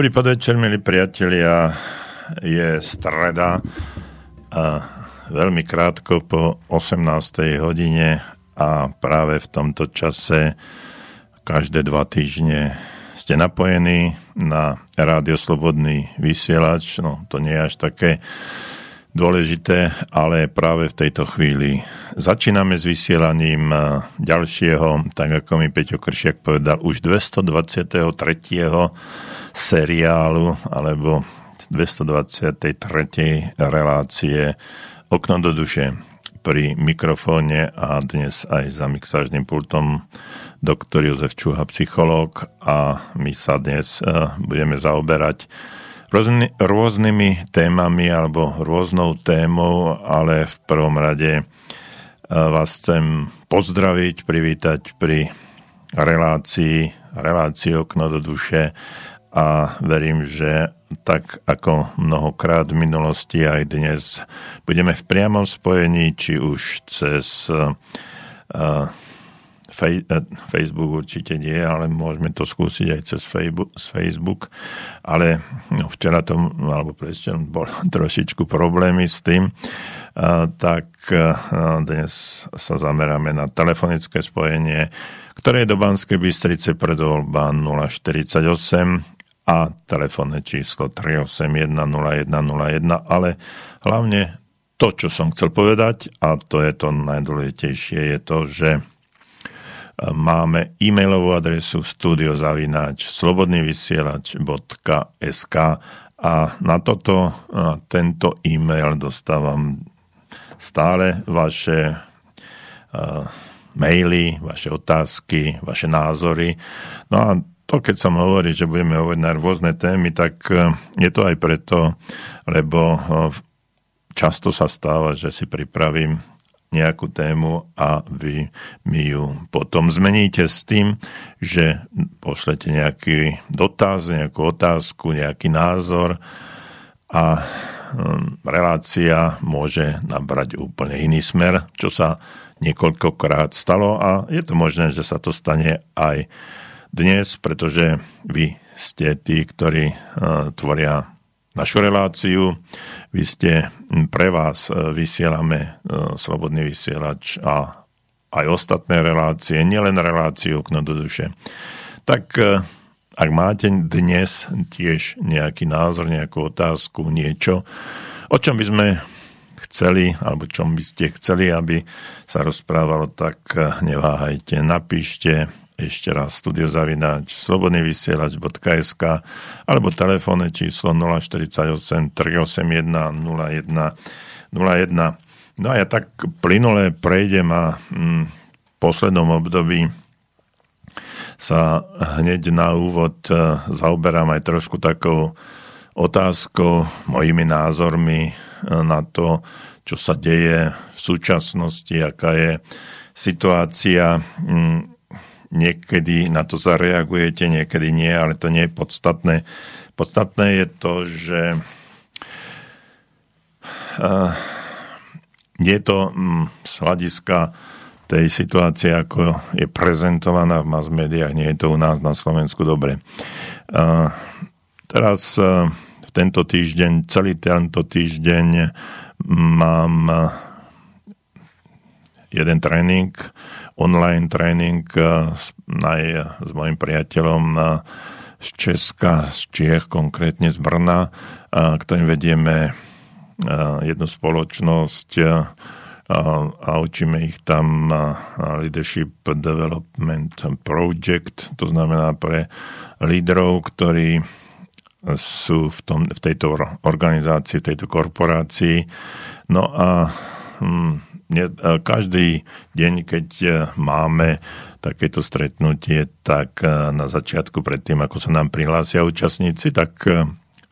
Dobrý podvečer, milí priatelia. Je streda a veľmi krátko po 18. hodine a práve v tomto čase každé dva týždne ste napojení na Rádio Slobodný vysielač. No, to nie je až také dôležité, ale práve v tejto chvíli začíname s vysielaním ďalšieho, tak ako mi Peťo Kršiak povedal, už 223 seriálu alebo 223. relácie Okno do duše pri mikrofóne a dnes aj za mixážnym pultom doktor Jozef Čuha, psychológ a my sa dnes uh, budeme zaoberať rôzny, rôznymi témami alebo rôznou témou, ale v prvom rade uh, vás chcem pozdraviť, privítať pri relácii, relácii Okno do duše a verím, že tak ako mnohokrát v minulosti aj dnes budeme v priamom spojení, či už cez uh, fej, uh, Facebook určite nie, ale môžeme to skúsiť aj cez Facebook, ale no, včera to, alebo prečo bol trošičku problémy s tým, uh, tak uh, dnes sa zameráme na telefonické spojenie, ktoré je do Banskej Bystrice predvoľba 048 a telefónne číslo 3810101, ale hlavne to, čo som chcel povedať, a to je to najdôležitejšie, je to, že máme e-mailovú adresu studiozavináč slobodnyvysielač.sk a na toto, na tento e-mail dostávam stále vaše uh, maily, vaše otázky, vaše názory. No a to, keď som hovorí, že budeme hovoriť na rôzne témy, tak e, je to aj preto, lebo e, často sa stáva, že si pripravím nejakú tému a vy mi ju potom zmeníte s tým, že pošlete nejaký dotaz, nejakú otázku, nejaký názor a e, relácia môže nabrať úplne iný smer, čo sa niekoľkokrát stalo a je to možné, že sa to stane aj dnes, pretože vy ste tí, ktorí uh, tvoria našu reláciu. Vy ste, pre vás uh, vysielame uh, Slobodný vysielač a aj ostatné relácie, nielen reláciu Okno do duše. Tak ak máte dnes tiež nejaký názor, nejakú otázku, niečo, o čom by sme chceli, alebo čom by ste chceli, aby sa rozprávalo, tak neváhajte, napíšte ešte raz studiozavináč slobodnyvysielač.sk alebo telefónne číslo 048 381 01 01. No a ja tak plynule prejdem a mm, v poslednom období sa hneď na úvod e, zaoberám aj trošku takou otázkou, mojimi názormi e, na to, čo sa deje v súčasnosti, aká je situácia mm, niekedy na to zareagujete, niekedy nie, ale to nie je podstatné. Podstatné je to, že uh, je to um, z hľadiska tej situácie, ako je prezentovaná v mass médiách, nie je to u nás na Slovensku dobre. Uh, teraz uh, v tento týždeň, celý tento týždeň mám jeden tréning, online tréning eh, aj s mojim priateľom eh, z Česka, z Čiech, konkrétne z Brna, eh, ktorým vedieme jednu spoločnosť a učíme ich tam Leadership Development Project, to znamená pre lídrov, ktorí sú v, tom, v tejto organizácii, v tejto korporácii. No a hm, E, každý deň, keď e, máme takéto stretnutie, tak e, na začiatku, predtým, ako sa nám prihlásia účastníci, tak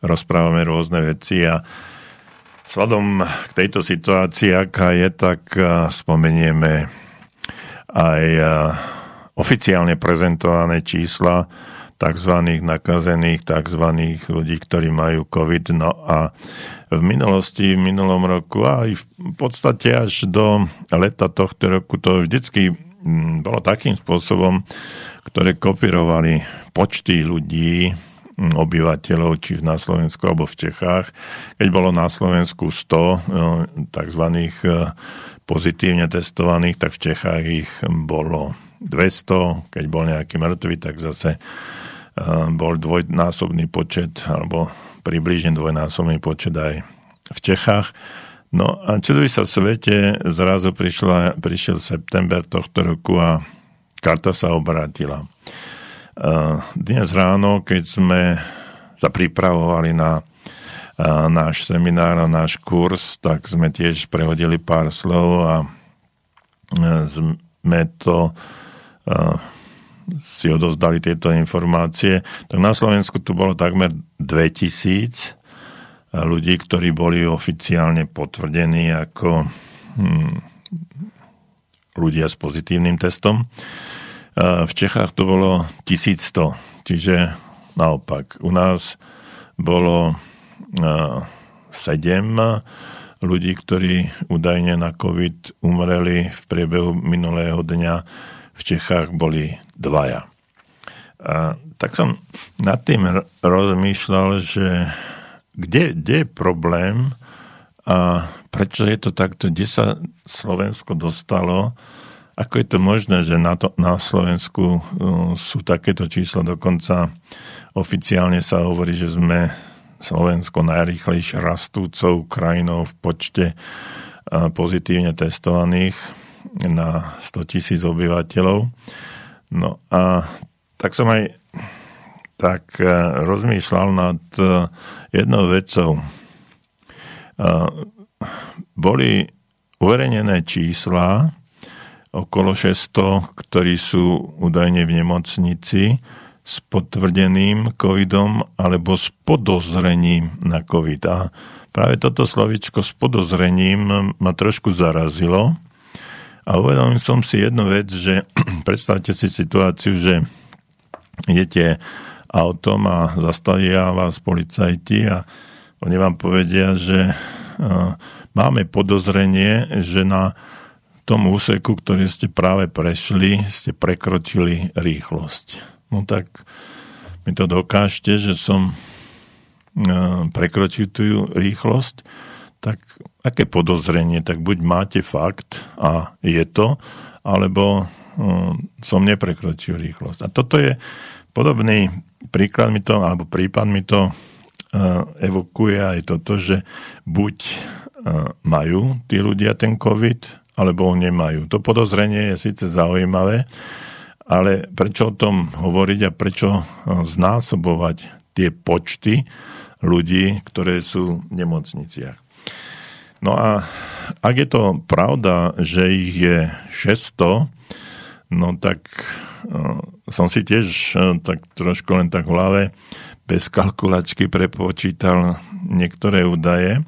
rozprávame rôzne veci a vzhľadom k tejto situácii, aká je, tak spomenieme aj oficiálne prezentované čísla tzv. nakazených, tzv. ľudí, ktorí majú COVID. No a v minulosti, v minulom roku a aj v podstate až do leta tohto roku to vždycky mm, bolo takým spôsobom, ktoré kopírovali počty ľudí obyvateľov, či na Slovensku alebo v Čechách. Keď bolo na Slovensku 100 tzv. pozitívne testovaných, tak v Čechách ich bolo 200. Keď bol nejaký mŕtvy, tak zase bol dvojnásobný počet alebo približne dvojnásobný počet aj v Čechách. No a čuduj sa svete, zrazu prišla, prišiel september tohto roku a karta sa obrátila. Dnes ráno, keď sme sa pripravovali na náš seminár a náš kurz, tak sme tiež prehodili pár slov a sme to si odovzdali tieto informácie. Tak na Slovensku tu bolo takmer 2000 ľudí, ktorí boli oficiálne potvrdení ako hm, ľudia s pozitívnym testom. V Čechách to bolo 1100, čiže naopak. U nás bolo 7 ľudí, ktorí údajne na COVID umreli v priebehu minulého dňa. V Čechách boli dvaja. A tak som nad tým rozmýšľal, že kde, kde je problém a prečo je to takto, kde sa Slovensko dostalo ako je to možné, že na, to, na Slovensku uh, sú takéto čísla, dokonca oficiálne sa hovorí, že sme Slovensko najrychlejšie rastúcou krajinou v počte uh, pozitívne testovaných na 100 tisíc obyvateľov. No a tak som aj tak uh, rozmýšľal nad jednou vecou. Boli uverejnené čísla, okolo 600, ktorí sú údajne v nemocnici s potvrdeným covidom alebo s podozrením na covid. A práve toto slovičko s podozrením ma trošku zarazilo a uvedomil som si jednu vec, že predstavte si situáciu, že idete autom a zastavia vás policajti a oni vám povedia, že máme podozrenie, že na tom úseku, ktorý ste práve prešli, ste prekročili rýchlosť. No tak mi to dokážte, že som e, prekročil tú rýchlosť, tak aké podozrenie? Tak buď máte fakt a je to, alebo e, som neprekročil rýchlosť. A toto je podobný príklad mi to, alebo prípad mi to e, evokuje aj toto, že buď majú tí ľudia ten COVID, alebo ho nemajú. To podozrenie je síce zaujímavé, ale prečo o tom hovoriť a prečo e, znásobovať tie počty ľudí, ktoré sú v nemocniciach. No a ak je to pravda, že ich je 600, no tak uh, som si tiež uh, tak trošku len tak v hlave bez kalkulačky prepočítal niektoré údaje.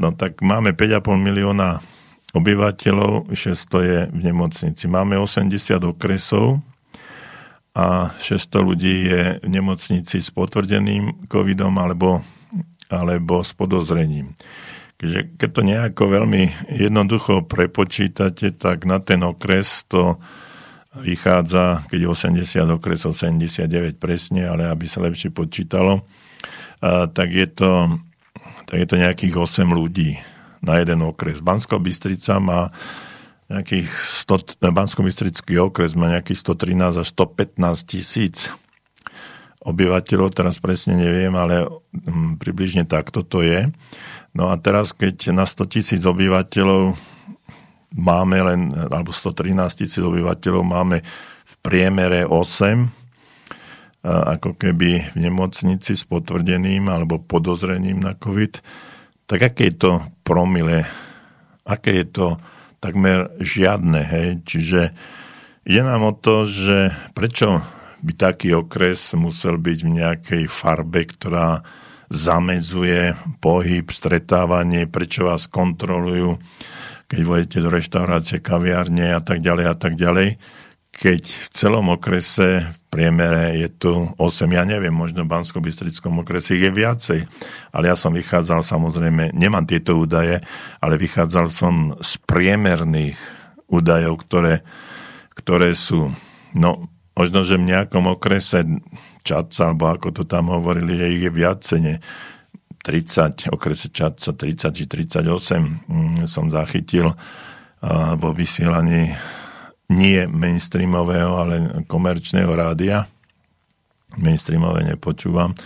No tak máme 5,5 milióna obyvateľov, 600 je v nemocnici. Máme 80 okresov a 600 ľudí je v nemocnici s potvrdeným covidom alebo, alebo s podozrením. Keďže keď to nejako veľmi jednoducho prepočítate, tak na ten okres to vychádza, keď je 80 okresov, 79 presne, ale aby sa lepšie počítalo, tak je to, tak je to nejakých 8 ľudí na jeden okres. Banská Bystrica má nejakých 100, bansko okres má nejakých 113 až 115 tisíc obyvateľov, teraz presne neviem, ale hm, približne takto to je. No a teraz, keď na 100 tisíc obyvateľov máme len, alebo 113 tisíc obyvateľov máme v priemere 8, ako keby v nemocnici s potvrdeným alebo podozrením na COVID, tak aké je to promile, aké je to takmer žiadne, hej, čiže je nám o to, že prečo by taký okres musel byť v nejakej farbe, ktorá zamedzuje pohyb, stretávanie, prečo vás kontrolujú, keď vojete do reštaurácie, kaviárne a tak ďalej a tak ďalej. Keď v celom okrese v priemere je tu 8, ja neviem, možno v bansko okrese je viacej, ale ja som vychádzal samozrejme, nemám tieto údaje, ale vychádzal som z priemerných údajov, ktoré, ktoré sú, no možno, že v nejakom okrese Čaca, alebo ako to tam hovorili, je ich je viacene. 30, okrese Čaca 30 či 38 mm, som zachytil vo vysielaní nie mainstreamového, ale komerčného rádia. Mainstreamové nepočúvam.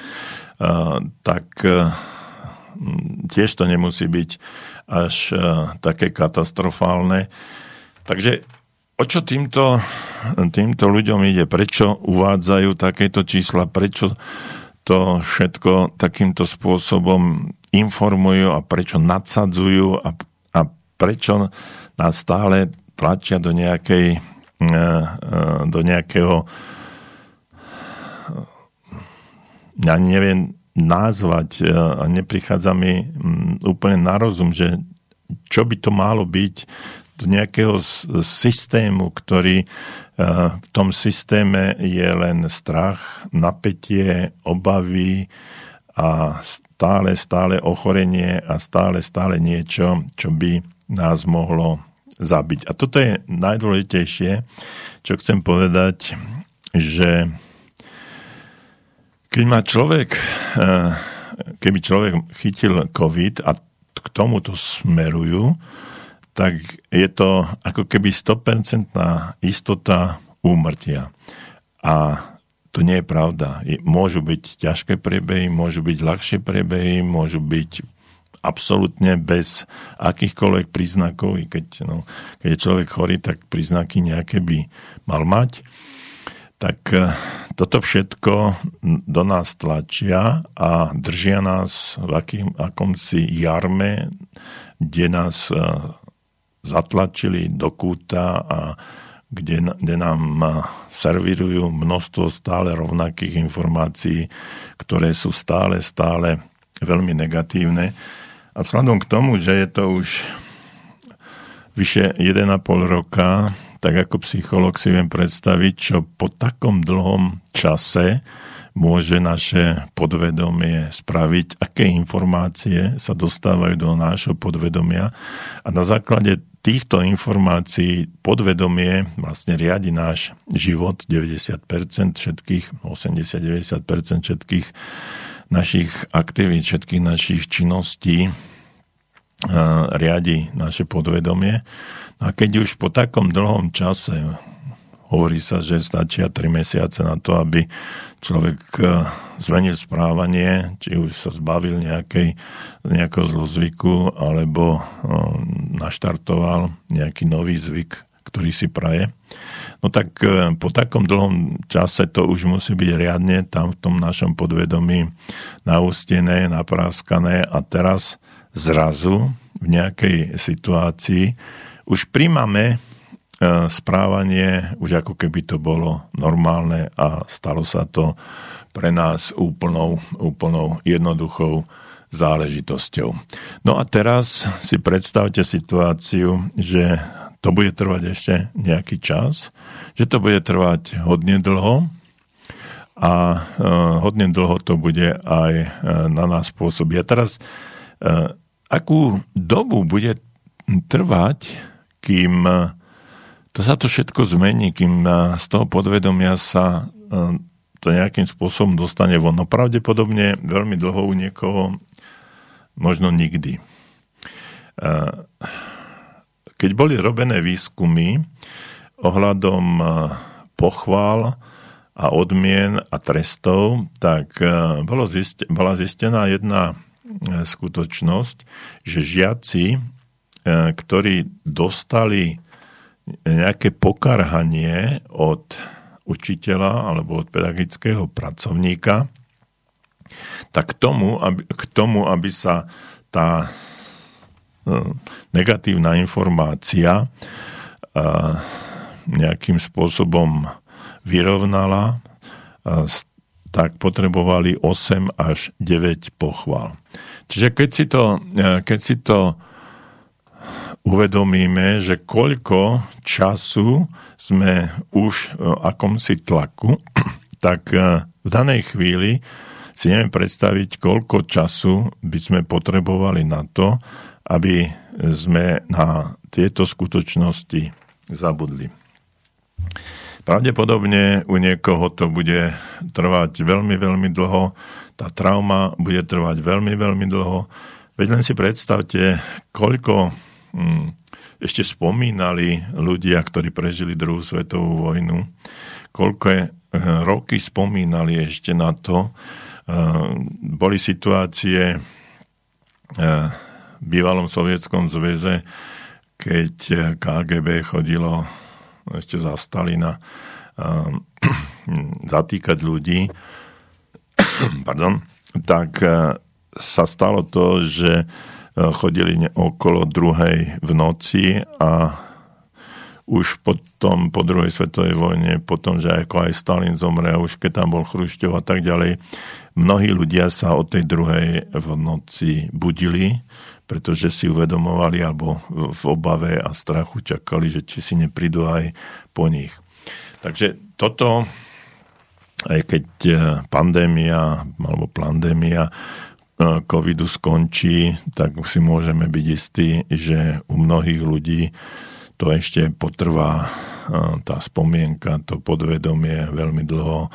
Tak tiež to nemusí byť až také katastrofálne. Takže o čo týmto, týmto ľuďom ide? Prečo uvádzajú takéto čísla? Prečo to všetko takýmto spôsobom informujú a prečo nadsadzujú a, a prečo nás stále tlačia do nejakej e, e, do nejakého ja neviem nazvať e, a neprichádza mi úplne na rozum, že čo by to malo byť nejakého systému, ktorý v tom systéme je len strach, napätie, obavy a stále, stále ochorenie a stále, stále niečo, čo by nás mohlo zabiť. A toto je najdôležitejšie, čo chcem povedať, že keď má človek, eh, keby človek chytil COVID a k tomuto smerujú, tak je to ako keby 100% istota úmrtia. A to nie je pravda. Môžu byť ťažké priebehy, môžu byť ľahšie priebehy, môžu byť absolútne bez akýchkoľvek príznakov, i keď, no, keď je človek chorý, tak príznaky nejaké by mal mať. Tak e, toto všetko do nás tlačia a držia nás v akým, akomsi jarme, kde nás e, zatlačili do kúta a kde, kde nám e, servírujú množstvo stále rovnakých informácií, ktoré sú stále, stále veľmi negatívne. A vzhľadom k tomu, že je to už vyše 1,5 roka, tak ako psycholog si viem predstaviť, čo po takom dlhom čase môže naše podvedomie spraviť, aké informácie sa dostávajú do nášho podvedomia. A na základe týchto informácií podvedomie vlastne riadi náš život, 90% všetkých, 80-90% všetkých našich aktivít, všetkých našich činností riadi naše podvedomie. No a keď už po takom dlhom čase hovorí sa, že stačia 3 mesiace na to, aby človek zmenil správanie, či už sa zbavil nejakej, nejakého zlozvyku, alebo naštartoval nejaký nový zvyk, ktorý si praje. No tak po takom dlhom čase to už musí byť riadne tam v tom našom podvedomí naústené, napráskané a teraz zrazu v nejakej situácii už príjmame správanie, už ako keby to bolo normálne a stalo sa to pre nás úplnou, úplnou jednoduchou záležitosťou. No a teraz si predstavte situáciu, že to bude trvať ešte nejaký čas, že to bude trvať hodne dlho a uh, hodne dlho to bude aj uh, na nás pôsobiť. A teraz akú dobu bude trvať, kým to sa to všetko zmení, kým z toho podvedomia sa e, to nejakým spôsobom dostane von. No pravdepodobne veľmi dlho u niekoho, možno nikdy. E, keď boli robené výskumy ohľadom e, pochvál a odmien a trestov, tak bolo ziste, bola zistená jedna skutočnosť, že žiaci, ktorí dostali nejaké pokarhanie od učiteľa alebo od pedagogického pracovníka, tak tomu, aby, k tomu, aby sa tá e, negatívna informácia e, nejakým spôsobom vyrovnala, tak potrebovali 8 až 9 pochval. Čiže keď si to, e, keď si to uvedomíme, že koľko času sme už v akomsi tlaku, tak e, v danej chvíli si neviem predstaviť, koľko času by sme potrebovali na to, aby sme na tieto skutočnosti zabudli. Pravdepodobne u niekoho to bude trvať veľmi, veľmi dlho. Tá trauma bude trvať veľmi, veľmi dlho. Veď len si predstavte, koľko ešte spomínali ľudia, ktorí prežili druhú svetovú vojnu, koľko eh, roky spomínali ešte na to. Eh, boli situácie eh, v bývalom sovietskom zväze, keď KGB chodilo ešte za Stalina zatýkať ľudí, pardon, tak sa stalo to, že chodili okolo druhej v noci a už potom po druhej svetovej vojne, potom, že ako aj Stalin zomre už keď tam bol Chrušťov a tak ďalej, mnohí ľudia sa od tej druhej v noci budili, pretože si uvedomovali alebo v obave a strachu čakali, že či si neprídu aj po nich. Takže toto, aj keď pandémia alebo plandémia covidu skončí, tak si môžeme byť istí, že u mnohých ľudí to ešte potrvá tá spomienka, to podvedomie veľmi dlho.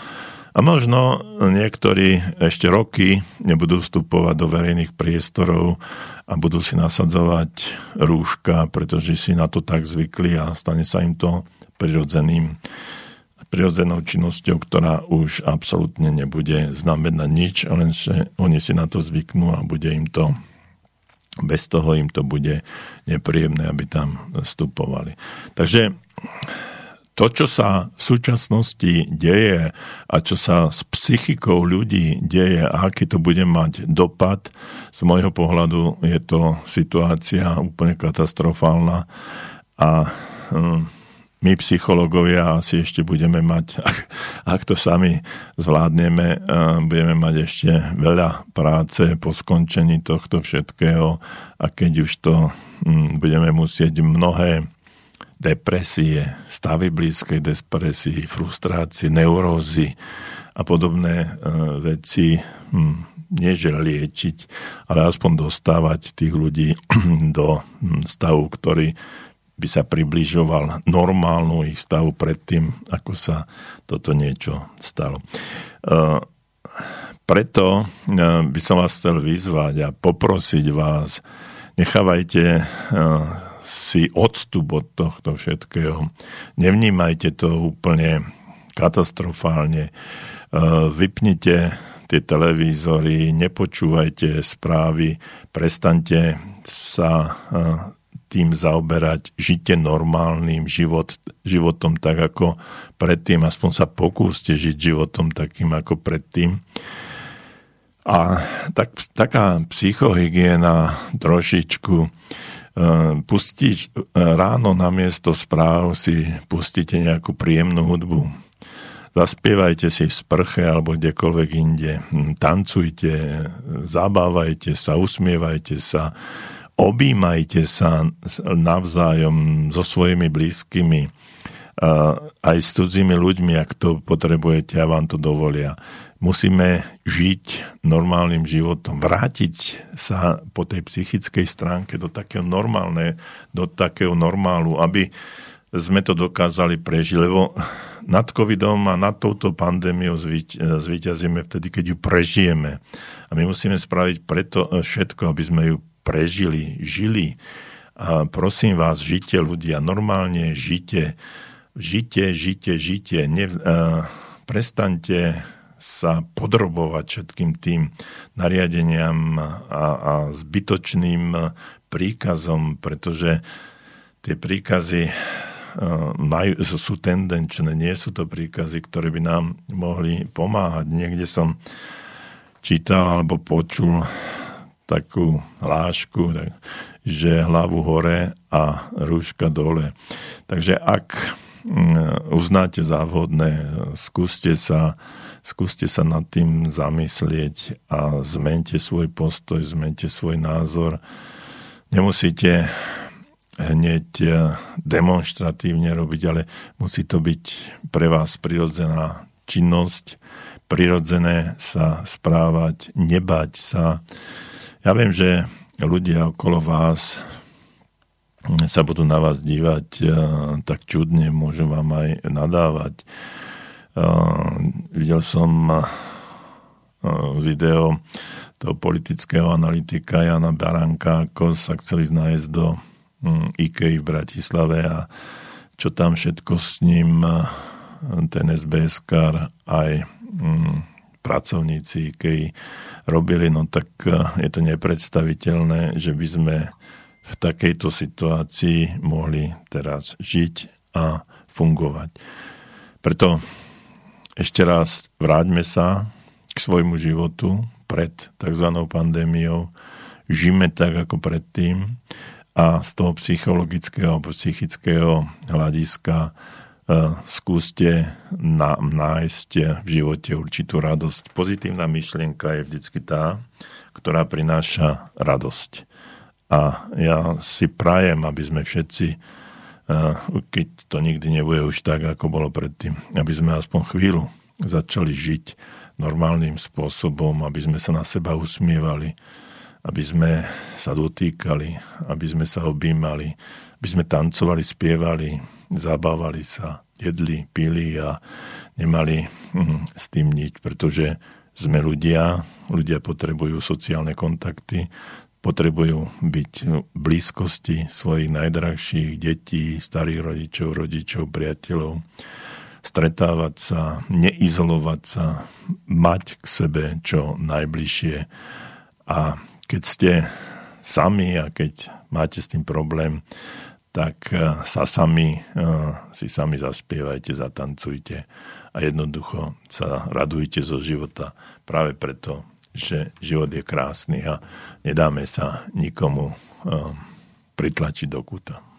A možno niektorí ešte roky nebudú vstupovať do verejných priestorov a budú si nasadzovať rúška, pretože si na to tak zvykli a stane sa im to prirodzeným prirodzenou činnosťou, ktorá už absolútne nebude znamenať nič, len oni si na to zvyknú a bude im to bez toho im to bude nepríjemné, aby tam vstupovali. Takže to, čo sa v súčasnosti deje a čo sa s psychikou ľudí deje a aký to bude mať dopad, z môjho pohľadu je to situácia úplne katastrofálna a hm, my psychológovia asi ešte budeme mať, ak, ak to sami zvládneme, budeme mať ešte veľa práce po skončení tohto všetkého a keď už to hm, budeme musieť mnohé depresie, stavy blízkej depresii, frustrácie, neurózy a podobné veci hm, nie že liečiť, ale aspoň dostávať tých ľudí do hm, stavu, ktorý by sa približoval normálnu ich stavu predtým, ako sa toto niečo stalo. E, preto e, by som vás chcel vyzvať a poprosiť vás, nechávajte e, si odstup od tohto všetkého. Nevnímajte to úplne katastrofálne. Vypnite tie televízory, nepočúvajte správy, prestante sa tým zaoberať, žite normálnym život, životom tak ako predtým, aspoň sa pokúste žiť životom takým ako predtým. A tak, taká psychohygiena trošičku e, pustiť e, ráno na miesto správ si pustite nejakú príjemnú hudbu. Zaspievajte si v sprche alebo kdekoľvek inde. Tancujte, zabávajte sa, usmievajte sa, objímajte sa navzájom so svojimi blízkymi, aj s cudzími ľuďmi, ak to potrebujete a vám to dovolia. Musíme žiť normálnym životom, vrátiť sa po tej psychickej stránke do takého normálne, do takého normálu, aby sme to dokázali prežiť, lebo nad covidom a nad touto pandémiou zvíťazíme vtedy, keď ju prežijeme. A my musíme spraviť preto všetko, aby sme ju prežili, žili. A prosím vás, žite ľudia, normálne žite, žite, žite, žite. Ne, uh, prestaňte sa podrobovať všetkým tým nariadeniam a, a zbytočným príkazom, pretože tie príkazy majú, sú tendenčné, nie sú to príkazy, ktoré by nám mohli pomáhať. Niekde som čítal alebo počul takú hlášku, že hlavu hore a rúška dole. Takže ak mm, uznáte závodné, skúste sa, skúste sa nad tým zamyslieť a zmente svoj postoj, zmente svoj názor. Nemusíte hneď eh, demonstratívne robiť, ale musí to byť pre vás prirodzená činnosť, prirodzené sa správať, nebať sa, ja viem, že ľudia okolo vás sa budú na vás dívať tak čudne, môžu vám aj nadávať. Videl som video toho politického analytika Jana Baranka, ako sa chceli nájsť do mm, IKEA v Bratislave a čo tam všetko s ním ten sbs aj mm, pracovníci IKEA robili, no tak je to nepredstaviteľné, že by sme v takejto situácii mohli teraz žiť a fungovať. Preto ešte raz vráťme sa k svojmu životu pred tzv. pandémiou, žijeme tak ako predtým a z toho psychologického a psychického hľadiska skúste na, nájsť v živote určitú radosť. Pozitívna myšlienka je vždycky tá, ktorá prináša radosť. A ja si prajem, aby sme všetci, keď to nikdy nebude už tak, ako bolo predtým, aby sme aspoň chvíľu začali žiť normálnym spôsobom, aby sme sa na seba usmievali, aby sme sa dotýkali, aby sme sa objímali, aby sme tancovali, spievali, zabávali sa, jedli, pili a nemali hm, s tým nič, pretože sme ľudia, ľudia potrebujú sociálne kontakty, potrebujú byť v blízkosti svojich najdrahších detí, starých rodičov, rodičov, priateľov, stretávať sa, neizolovať sa, mať k sebe čo najbližšie. A keď ste sami a keď máte s tým problém, tak eh, sa sami, eh, si sami zaspievajte, zatancujte a jednoducho sa radujte zo života práve preto, že život je krásny a nedáme sa nikomu eh, pritlačiť do kúta.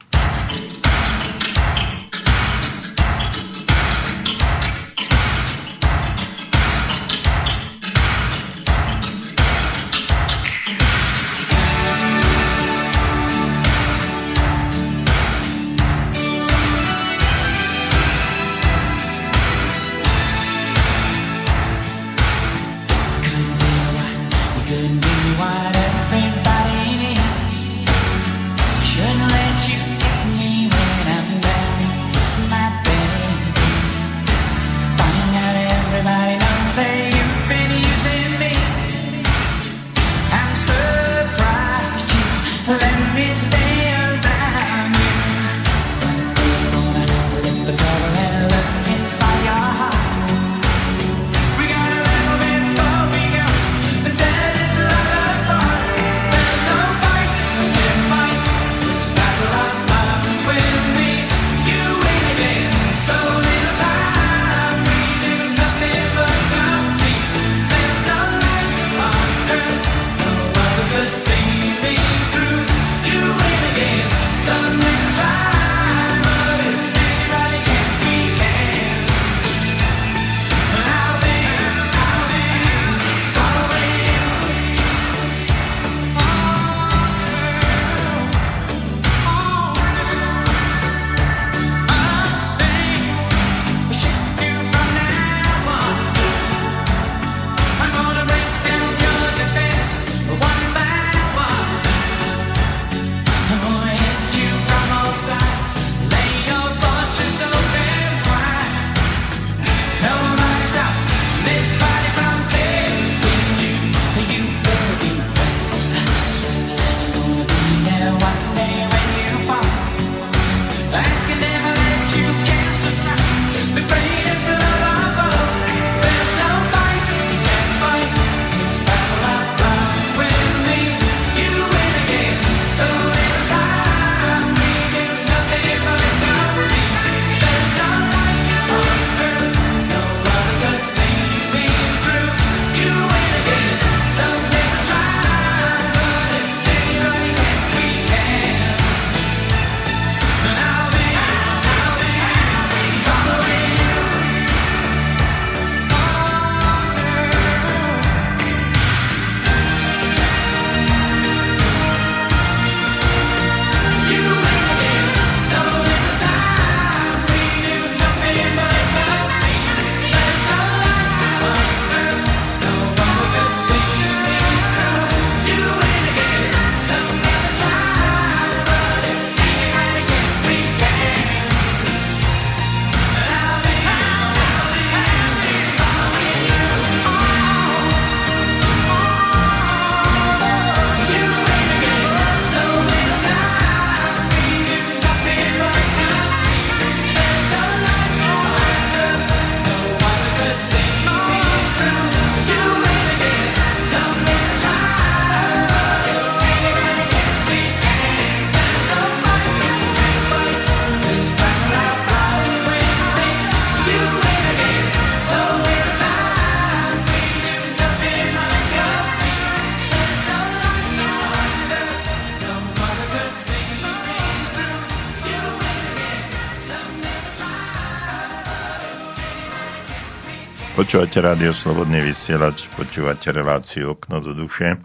Počúvate rádio Slobodný vysielač, počúvate reláciu Okno do duše.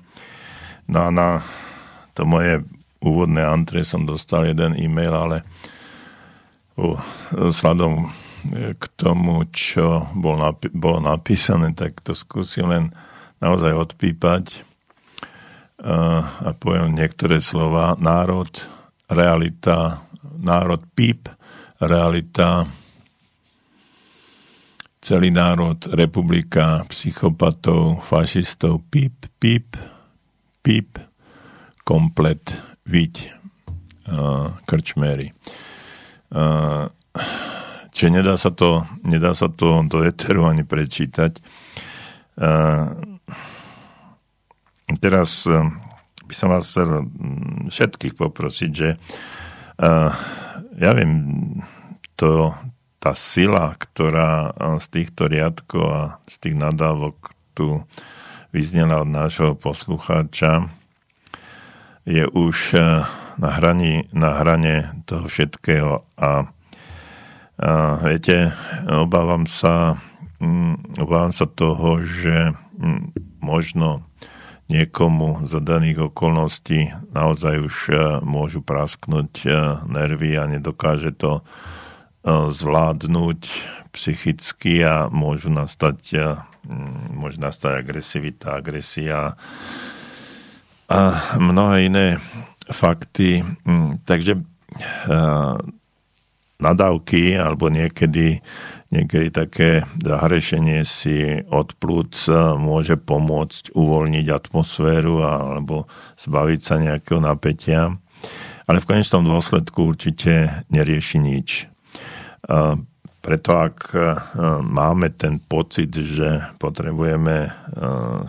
No a na to moje úvodné antre som dostal jeden e-mail, ale uh, sladom k tomu, čo bol napi- bolo napísané, tak to skúsim len naozaj odpípať uh, a poviem niektoré slova. Národ, realita, národ píp, realita, celý národ, republika, psychopatov, fašistov, píp, píp, píp, komplet, viď, uh, krčmery. Uh, čiže nedá sa to, nedá sa to do eteru ani prečítať. Uh, teraz uh, by som vás chcel všetkých poprosiť, že uh, ja viem, to, tá sila, ktorá z týchto riadkov a z tých nadávok tu vyznela od nášho poslucháča, je už na, hrani, na hrane toho všetkého. A, a viete, obávam sa, mm, obávam sa toho, že mm, možno niekomu za daných okolností naozaj už môžu prasknúť nervy a nedokáže to E, zvládnuť psychicky a môžu nastať, e, môže nastať agresivita, agresia a mnohé iné fakty. Takže e, nadávky alebo niekedy, niekedy také zahrešenie si od plúc môže pomôcť uvoľniť atmosféru alebo zbaviť sa nejakého napätia. Ale v konečnom dôsledku určite nerieši nič. Preto ak e, máme ten pocit, že potrebujeme e,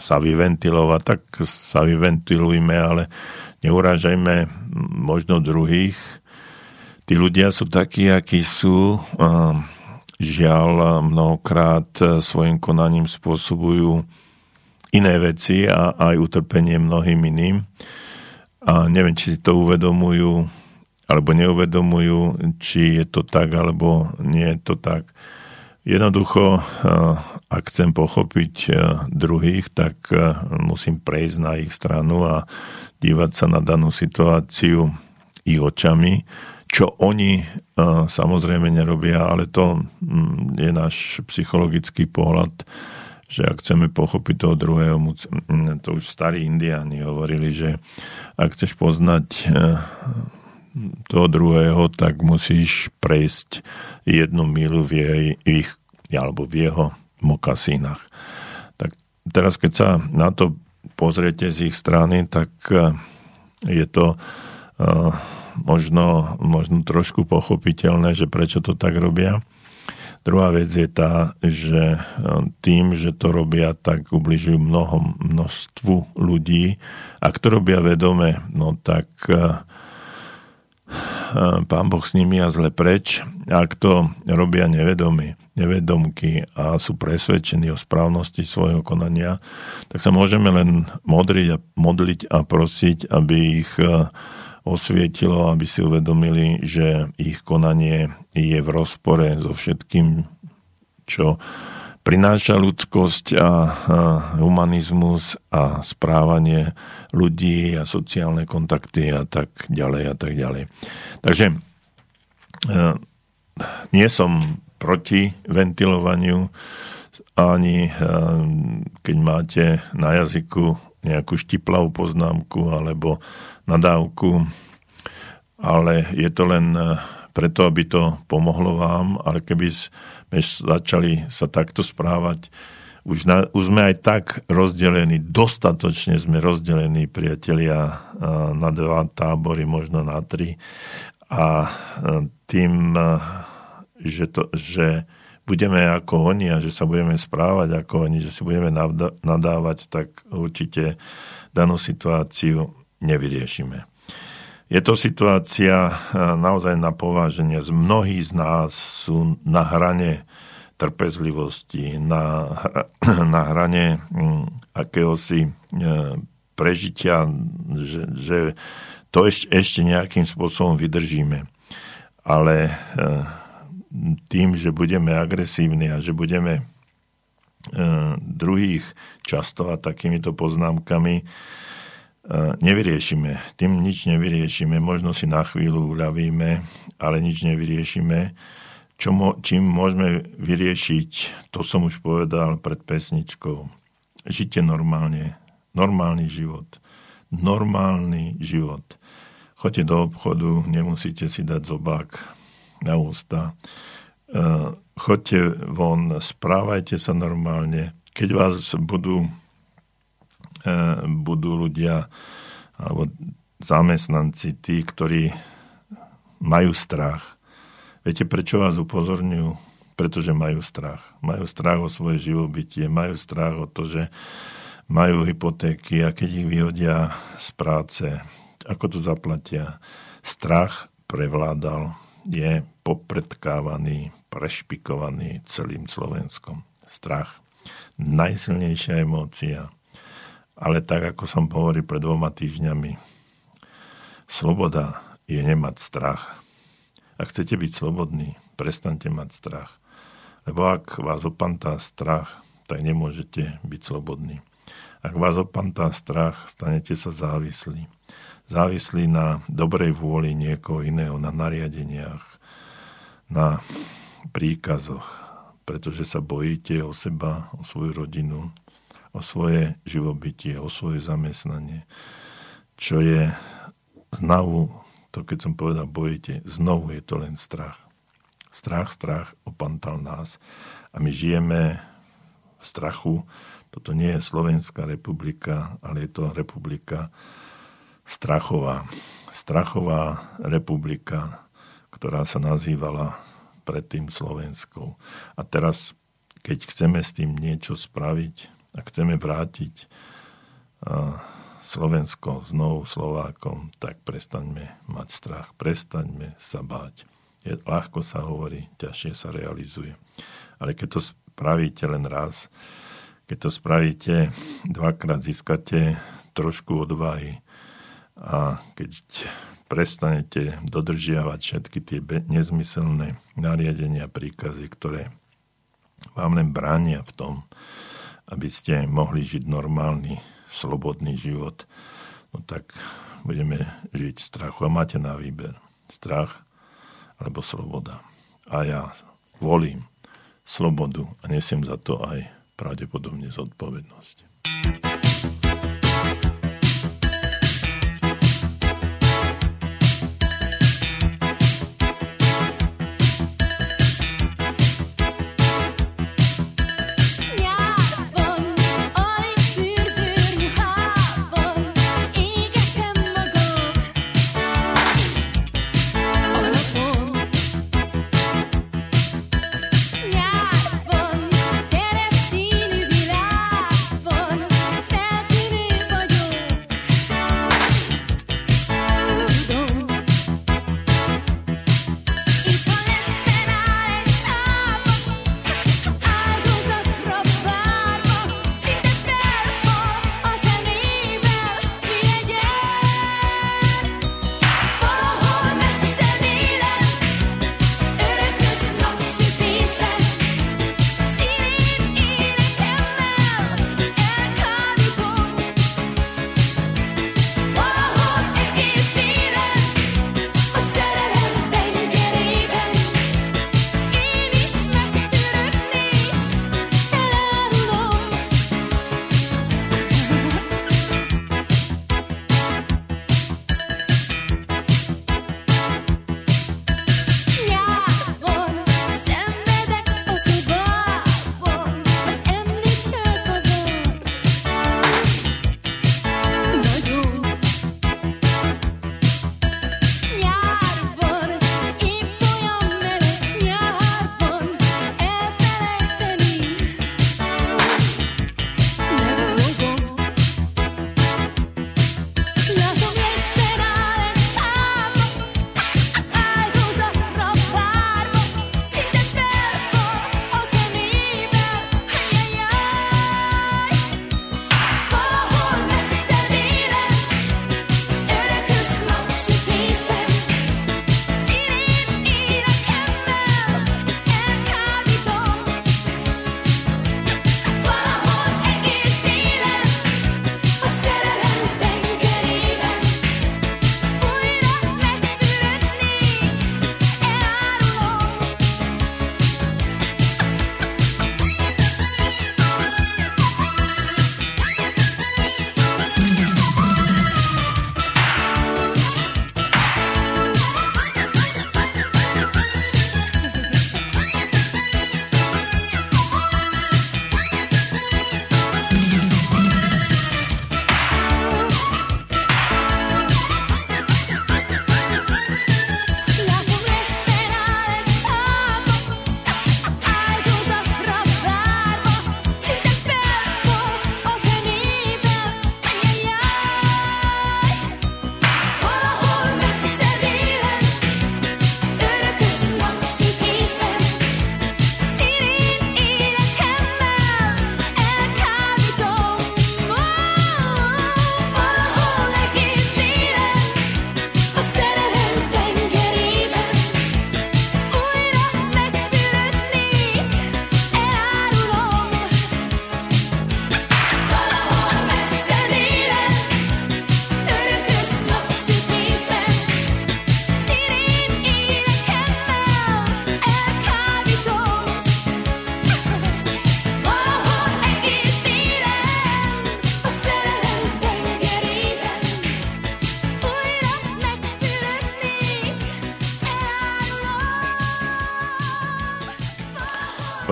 sa vyventilovať, tak sa vyventilujme, ale neurážajme možno druhých. Tí ľudia sú takí, akí sú. Žiaľ, mnohokrát svojim konaním spôsobujú iné veci a aj utrpenie mnohým iným. A neviem, či si to uvedomujú alebo neuvedomujú, či je to tak, alebo nie je to tak. Jednoducho, eh, ak chcem pochopiť eh, druhých, tak eh, musím prejsť na ich stranu a dívať sa na danú situáciu ich očami, čo oni samozrejme nerobia, ale to hm, je náš psychologický pohľad, že ak chceme pochopiť toho druhého, hm, to už starí indiáni hovorili, že ak chceš poznať toho druhého, tak musíš prejsť jednu milu v jej, ich, alebo v jeho mokasínach. Tak teraz, keď sa na to pozriete z ich strany, tak eh, je to uh, možno, možno trošku pochopiteľné, že prečo to tak robia. Druhá vec je tá, že eh, tým, že to robia, tak ubližujú mnoho, množstvu ľudí. Ak to robia vedome, no tak pán Boh s nimi a zle preč. Ak to robia nevedomí, nevedomky a sú presvedčení o správnosti svojho konania, tak sa môžeme len modriť a, modliť a prosiť, aby ich e, osvietilo, aby si uvedomili, že ich konanie je v rozpore so všetkým, čo prináša ľudskosť a humanizmus a správanie ľudí a sociálne kontakty a tak ďalej a tak ďalej. Takže e, nie som proti ventilovaniu, ani e, keď máte na jazyku nejakú štiplavú poznámku alebo nadávku, ale je to len e, preto, aby to pomohlo vám, ale keby než začali sa takto správať. Už, na, už sme aj tak rozdelení, dostatočne sme rozdelení, priatelia, na dva tábory, možno na tri. A tým, že, to, že budeme ako oni a že sa budeme správať ako oni, že si budeme nadávať, tak určite danú situáciu nevyriešime. Je to situácia eh, naozaj na pováženie. Mnohí z nás sú na hrane trpezlivosti, na, na hrane hm, akéhosi eh, prežitia, že, že to ešte, ešte nejakým spôsobom vydržíme. Ale eh, tým, že budeme agresívni a že budeme druhých často a takýmito poznámkami nevyriešime. Tým nič nevyriešime. Možno si na chvíľu uľavíme, ale nič nevyriešime. Čo čím môžeme vyriešiť, to som už povedal pred pesničkou. Žite normálne. Normálny život. Normálny život. Choďte do obchodu, nemusíte si dať zobák na ústa. Choďte von, správajte sa normálne. Keď vás budú E, budú ľudia alebo zamestnanci, tí, ktorí majú strach. Viete, prečo vás upozorňujú? Pretože majú strach. Majú strach o svoje živobytie, majú strach o to, že majú hypotéky a keď ich vyhodia z práce, ako to zaplatia? Strach prevládal, je popredkávaný, prešpikovaný celým Slovenskom. Strach. Najsilnejšia emócia ale tak, ako som hovoril pred dvoma týždňami, sloboda je nemať strach. Ak chcete byť slobodní, prestante mať strach. Lebo ak vás opantá strach, tak nemôžete byť slobodní. Ak vás opantá strach, stanete sa závislí. Závislí na dobrej vôli niekoho iného, na nariadeniach, na príkazoch, pretože sa bojíte o seba, o svoju rodinu, o svoje živobytie, o svoje zamestnanie, čo je znovu, to keď som povedal bojíte, znovu je to len strach. Strach, strach opantal nás a my žijeme v strachu. Toto nie je Slovenská republika, ale je to republika strachová. Strachová republika, ktorá sa nazývala predtým Slovenskou. A teraz, keď chceme s tým niečo spraviť, ak chceme vrátiť Slovensko znovu Slovákom, tak prestaňme mať strach, prestaňme sa báť. Je, ľahko sa hovorí, ťažšie sa realizuje. Ale keď to spravíte len raz, keď to spravíte dvakrát, získate trošku odvahy a keď prestanete dodržiavať všetky tie nezmyselné nariadenia, príkazy, ktoré vám len bránia v tom, aby ste mohli žiť normálny, slobodný život, no tak budeme žiť v strachu. A máte na výber strach alebo sloboda. A ja volím slobodu a nesiem za to aj pravdepodobne zodpovednosť.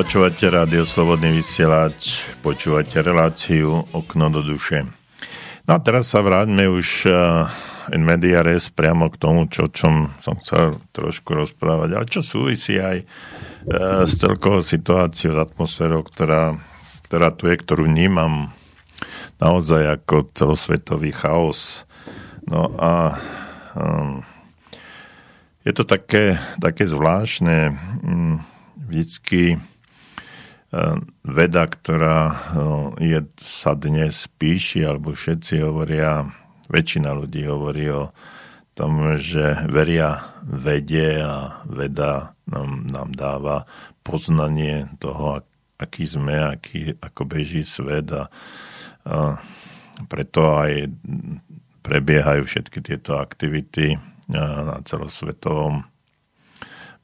Počúvate rádio Slobodný vysielač, počúvate reláciu Okno do duše. No a teraz sa vráťme už uh, in media res priamo k tomu, čo, čom som chcel trošku rozprávať, ale čo súvisí aj uh, s celkovou situáciou, s atmosférou, ktorá, ktorá tu je, ktorú vnímam naozaj ako celosvetový chaos. No a um, je to také, také zvláštne. Um, vždycky veda, ktorá ehm, je, sa dnes píši, alebo všetci hovoria, väčšina ľudí hovorí o tom, že veria vede a veda nám, nám dáva poznanie toho, aký sme, aký, ako beží svet a, a preto aj prebiehajú všetky tieto aktivity na celosvetovom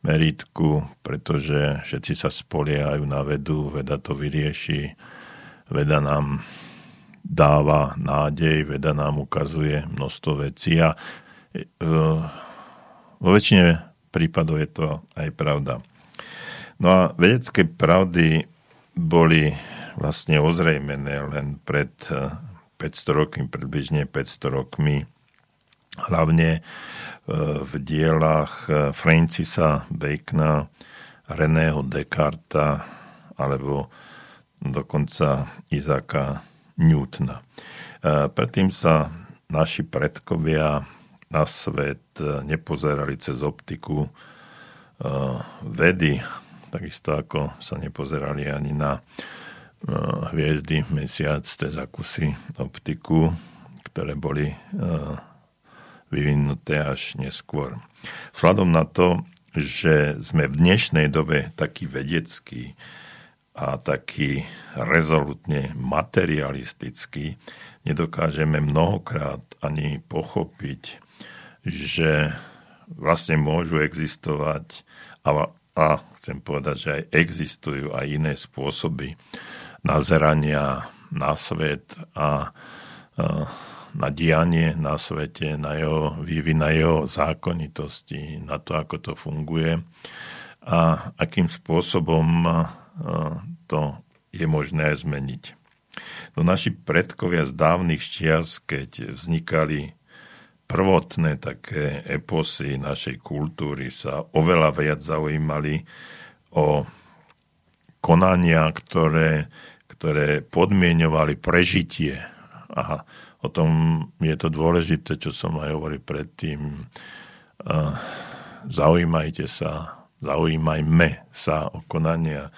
meritku, pretože všetci sa spoliehajú na vedu, veda to vyrieši, veda nám dáva nádej, veda nám ukazuje množstvo vecí a e, vo väčšine prípadov je to aj pravda. No a vedecké pravdy boli vlastne ozrejmené len pred 500 e, rokmi, približne 500 rokmi, hlavne v dielach eh, Francisa Bacona, Reného Descarta alebo dokonca Izáka Newtona. Eh, predtým sa naši predkovia na svet nepozerali cez optiku vedy, takisto ako sa nepozerali ani na hviezdy, mesiac, cez akusy optiku, ktoré boli vyvinuté až neskôr. Vzhľadom na to, že sme v dnešnej dobe taký vedecký a taký rezolutne materialistický, nedokážeme mnohokrát ani pochopiť, že vlastne môžu existovať a, a chcem povedať, že aj existujú aj iné spôsoby nazerania na svet a, a na dianie na svete, na jeho vývin, na jeho zákonitosti, na to, ako to funguje a akým spôsobom to je možné zmeniť. No naši predkovia z dávnych čias, keď vznikali prvotné také eposy našej kultúry, sa oveľa viac zaujímali o konania, ktoré, ktoré podmienovali prežitie a O tom je to dôležité, čo som aj hovoril predtým. Zaujímajte sa, zaujímajme sa o konania,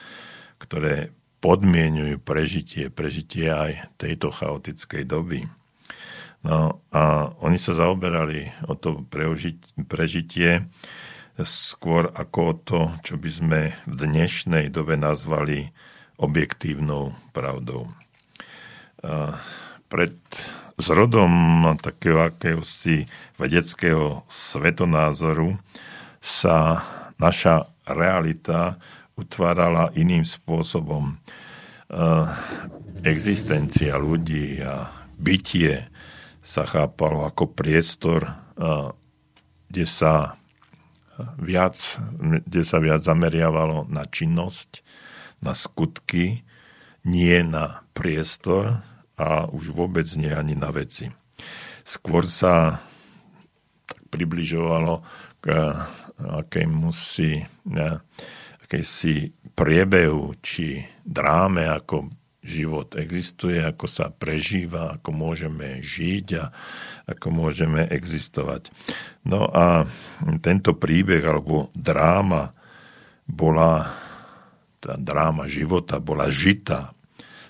ktoré podmienujú prežitie, prežitie aj tejto chaotickej doby. No a oni sa zaoberali o to prežitie skôr ako o to, čo by sme v dnešnej dobe nazvali objektívnou pravdou. Pred s rodom takého akéhosi vedeckého svetonázoru sa naša realita utvárala iným spôsobom. Existencia ľudí a bytie sa chápalo ako priestor, kde sa viac, kde sa viac zameriavalo na činnosť, na skutky, nie na priestor, a už vôbec nie ani na veci. Skôr sa tak približovalo k musí, ne, akejsi priebehu či dráme, ako život existuje, ako sa prežíva, ako môžeme žiť a ako môžeme existovať. No a tento príbeh alebo dráma bola, tá dráma života bola žitá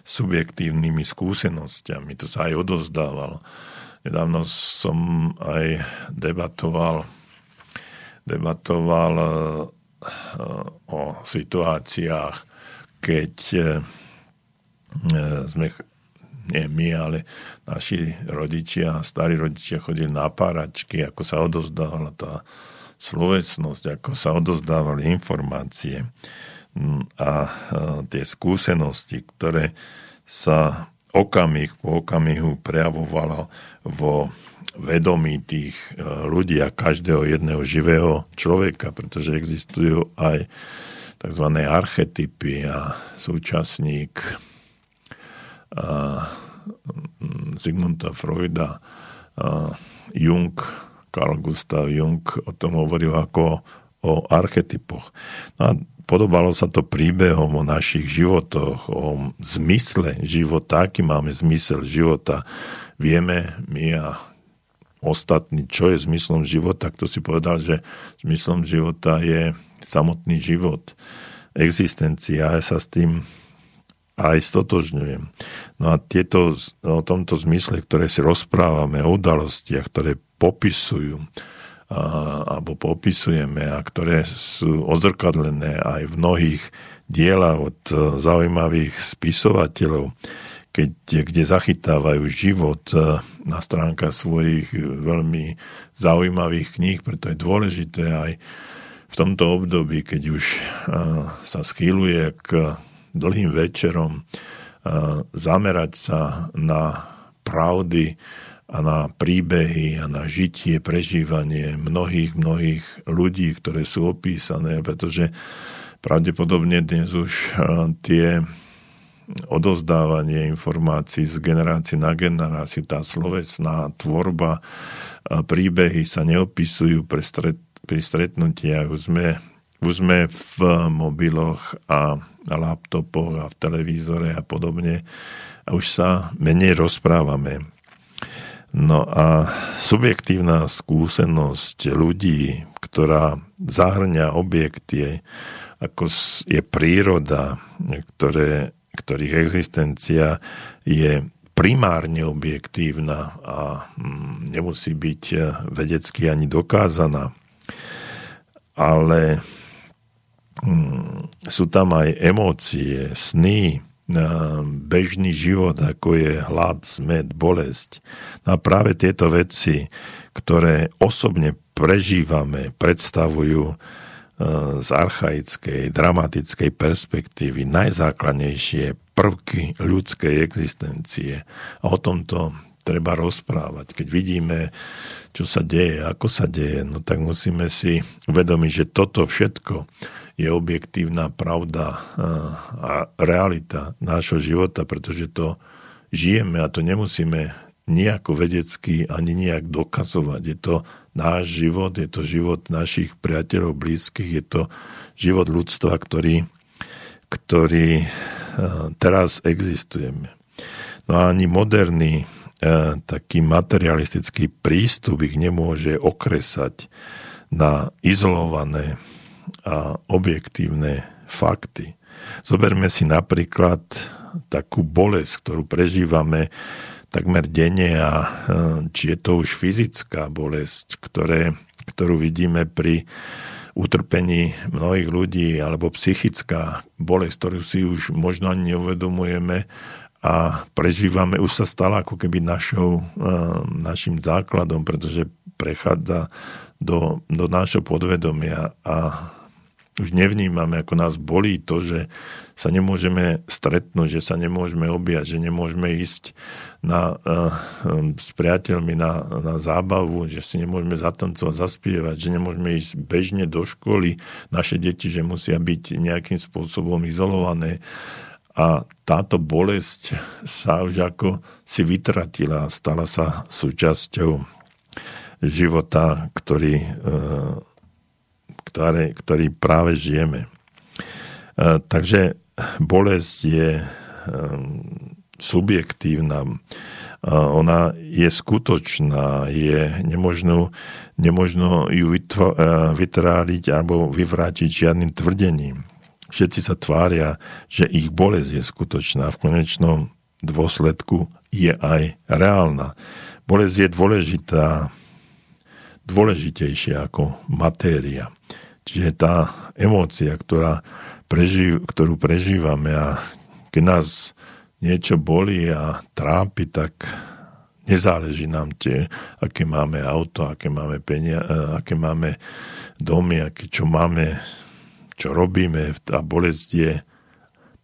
subjektívnymi skúsenosťami. To sa aj odozdávalo. Nedávno som aj debatoval, debatoval eh, o situáciách, keď eh, sme, nie my, ale naši rodičia, starí rodičia chodili na páračky, ako sa odozdávala tá slovesnosť, ako sa odozdávali informácie a tie skúsenosti, ktoré sa okamih po okamihu prejavovalo vo vedomí tých e, ľudí a každého jedného živého človeka, pretože existujú aj tzv. archetypy a súčasník a, Sigmunda Freuda a Jung, Carl Gustav Jung o tom hovoril ako o archetypoch. No a podobalo sa to príbehom o našich životoch, o zmysle života, aký máme zmysel života. Vieme my a ostatní, čo je zmyslom života. Kto si povedal, že zmyslom života je samotný život, existencia. Ja sa s tým aj stotožňujem. No a tieto, o tomto zmysle, ktoré si rozprávame, o udalostiach, ktoré popisujú, alebo popisujeme a ktoré sú odzrkadlené aj v mnohých dielach od e, zaujímavých spisovateľov, keď, kde zachytávajú život e, na stránkach svojich veľmi zaujímavých kníh, preto je dôležité aj v tomto období, keď už e, sa schýluje k dlhým večerom, zamerať sa na pravdy, a na príbehy a na žitie, prežívanie mnohých, mnohých ľudí, ktoré sú opísané, pretože pravdepodobne dnes už tie odozdávanie informácií z generácie na generáciu, tá slovesná tvorba, príbehy sa neopisujú pre stret, pri stretnutiach. Už sme, už sme v mobiloch a laptopoch a v televízore a podobne a už sa menej rozprávame. No a subjektívna skúsenosť ľudí, ktorá zahrňa objekty, ako je príroda, ktoré, ktorých existencia je primárne objektívna a mm, nemusí byť vedecky ani dokázaná. Ale mm, sú tam aj emócie, sny, bežný život, ako je hlad, smet, bolesť. No a práve tieto veci, ktoré osobne prežívame, predstavujú e, z archaickej, dramatickej perspektívy najzákladnejšie prvky ľudskej existencie. A o tomto treba rozprávať. Keď vidíme, čo sa deje, ako sa deje, no tak musíme si uvedomiť, že toto všetko je objektívna pravda a realita nášho života, pretože to žijeme a to nemusíme nejako vedecky ani nejak dokazovať. Je to náš život, je to život našich priateľov, blízkych, je to život ľudstva, ktorý, ktorý teraz existujeme. No a ani moderný taký materialistický prístup ich nemôže okresať na izolované a objektívne fakty. Zoberme si napríklad takú bolesť, ktorú prežívame takmer denne a e, či je to už fyzická bolesť, ktoré, ktorú vidíme pri utrpení mnohých ľudí, alebo psychická bolesť, ktorú si už možno ani neuvedomujeme a prežívame, už sa stala ako keby našou, e, našim základom, pretože prechádza do, do nášho podvedomia a už nevnímame, ako nás bolí to, že sa nemôžeme stretnúť, že sa nemôžeme objať, že nemôžeme ísť na, uh, s priateľmi na, na zábavu, že si nemôžeme zatancovať, zaspievať, že nemôžeme ísť bežne do školy, naše deti, že musia byť nejakým spôsobom izolované. A táto bolesť sa už ako si vytratila a stala sa súčasťou života, ktorý uh, ktoré, ktorý práve žijeme. E, takže bolesť je e, subjektívna, e, ona je skutočná, je nemožno, nemožno ju vytráliť alebo vyvrátiť žiadnym tvrdením. Všetci sa tvária, že ich bolesť je skutočná. V konečnom dôsledku je aj reálna. Bolesť je dôležitá, dôležitejšia ako matéria. Čiže tá emócia, ktorá prežív, ktorú prežívame a keď nás niečo bolí a trápi, tak nezáleží nám tie, aké máme auto, aké máme penia, e, aké máme domy, aké, čo máme, čo robíme. Tá bolesť je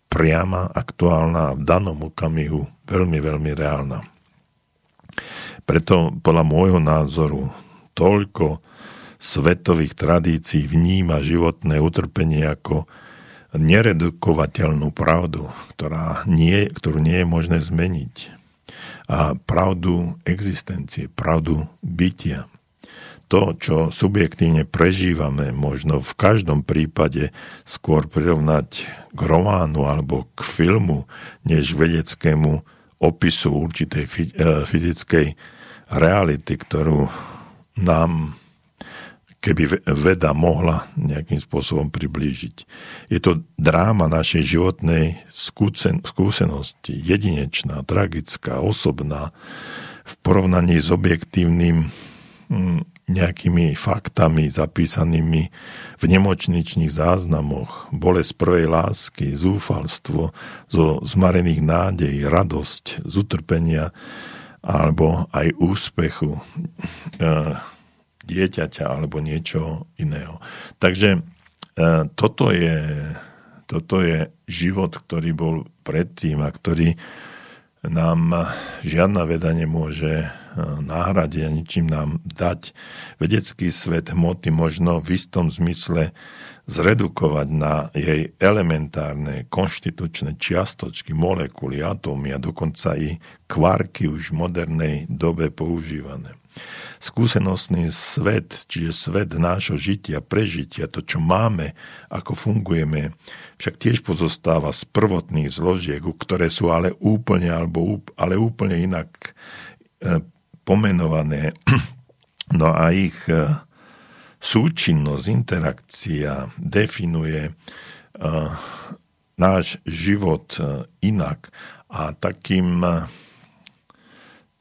priama, aktuálna a v danom okamihu veľmi, veľmi reálna. Preto podľa môjho názoru toľko svetových tradícií vníma životné utrpenie ako neredukovateľnú pravdu, ktorá nie, ktorú nie je možné zmeniť. A pravdu existencie, pravdu bytia. To, čo subjektívne prežívame, možno v každom prípade skôr prirovnať k románu alebo k filmu, než vedeckému opisu určitej e, fyzickej reality, ktorú nám keby veda mohla nejakým spôsobom priblížiť. Je to dráma našej životnej skúsenosti, jedinečná, tragická, osobná, v porovnaní s objektívnym hm, nejakými faktami zapísanými v nemočničných záznamoch, bolesť prvej lásky, zúfalstvo, zo zmarených nádejí, radosť, z alebo aj úspechu. E, dieťaťa alebo niečo iného. Takže e, toto je, toto je život, ktorý bol predtým a ktorý nám žiadna veda nemôže e, nahradiť a ničím nám dať. Vedecký svet hmoty možno v istom zmysle zredukovať na jej elementárne konštitučné čiastočky, molekuly, atómy a dokonca i kvarky už v modernej dobe používané skúsenostný svet, čiže svet nášho žitia, prežitia, to, čo máme, ako fungujeme, však tiež pozostáva z prvotných zložiek, ktoré sú ale úplne, alebo, ale úplne inak e, pomenované. No a ich e, súčinnosť, interakcia definuje e, náš život inak. A takým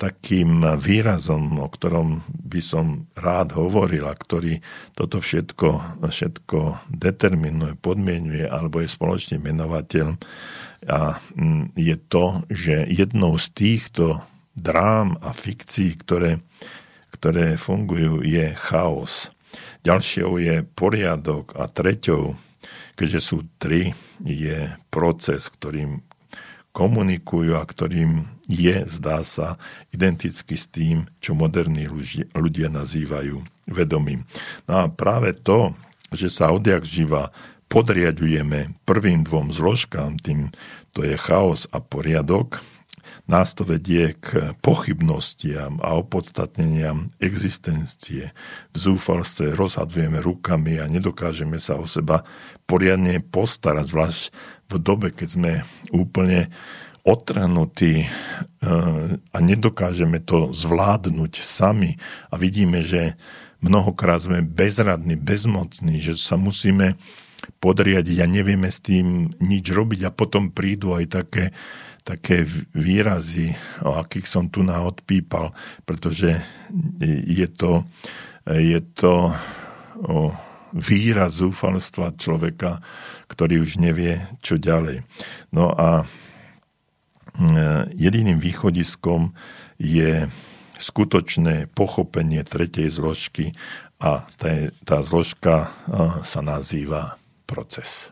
takým výrazom, o ktorom by som rád hovoril a ktorý toto všetko, všetko determinuje, podmienuje alebo je spoločný menovateľ a mm, je to, že jednou z týchto drám a fikcií, ktoré, ktoré fungujú, je chaos. Ďalšou je poriadok a treťou, keďže sú tri, je proces, ktorým komunikujú a ktorým je, zdá sa, identicky s tým, čo moderní ľudia nazývajú vedomím. No a práve to, že sa odjak živa podriadujeme prvým dvom zložkám, tým to je chaos a poriadok, nás to vedie k pochybnostiam a opodstatneniam existencie. V zúfalstve rozhadujeme rukami a nedokážeme sa o seba poriadne postarať, zvlášť v dobe, keď sme úplne otrhnutí eh, a nedokážeme to zvládnuť sami a vidíme, že mnohokrát sme bezradní, bezmocní, že sa musíme podriadiť a nevieme s tým nič robiť a potom prídu aj také, také výrazy, o akých som tu na odpípal, pretože je to, je to o výraz zúfalstva človeka, ktorý už nevie, čo ďalej. No a E, jediným východiskom je skutočné pochopenie tretej zložky a tá, zložka e, sa nazýva proces.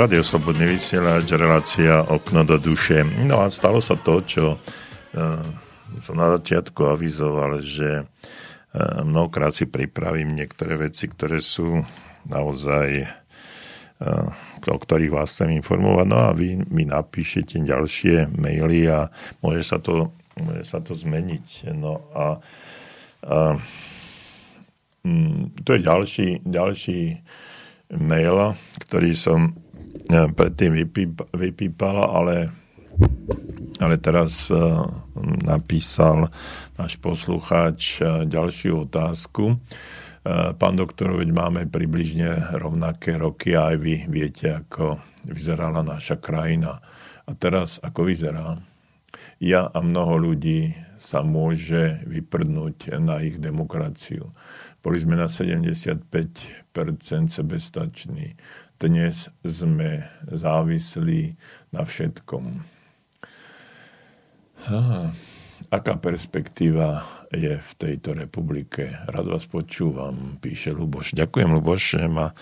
Radio Slobodný vysielač, relácia Okno do duše. No a stalo sa to, čo uh, som na začiatku avizoval, že uh, mnohokrát si pripravím niektoré veci, ktoré sú naozaj uh, o ktorých vás chcem informovať. No a vy mi napíšete ďalšie maily a môže sa to, môže sa to zmeniť. No a, a mm, to je ďalší, ďalší mail, ktorý som predtým vypípala, ale, ale teraz e, napísal náš poslucháč e, ďalšiu otázku. E, pán doktor, veď máme približne rovnaké roky a aj vy viete, ako vyzerala naša krajina. A teraz ako vyzerá? Ja a mnoho ľudí sa môže vyprdnúť na ich demokraciu. Boli sme na 75% sebestační dnes sme závislí na všetkom. Ha, aká perspektíva je v tejto republike? Rád vás počúvam, píše Luboš. Ďakujem, Luboš, že ma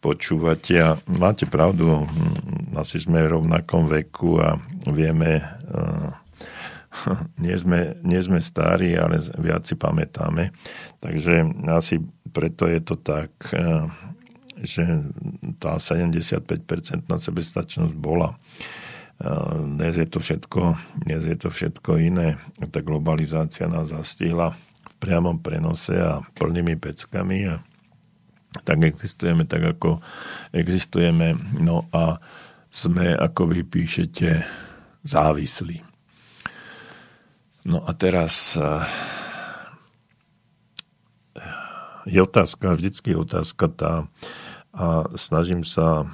počúvate a máte pravdu, hm, asi sme v rovnakom veku a vieme, uh, nie sme, nie sme starí, ale viac si pamätáme. Takže asi preto je to tak. Uh, že tá 75% na sebestačnosť bola. Dnes je to všetko, dnes je to všetko iné. Tá globalizácia nás zastihla v priamom prenose a plnými peckami a tak existujeme tak, ako existujeme. No a sme, ako vy píšete, závislí. No a teraz je otázka, vždycky je otázka tá, a snažím sa e,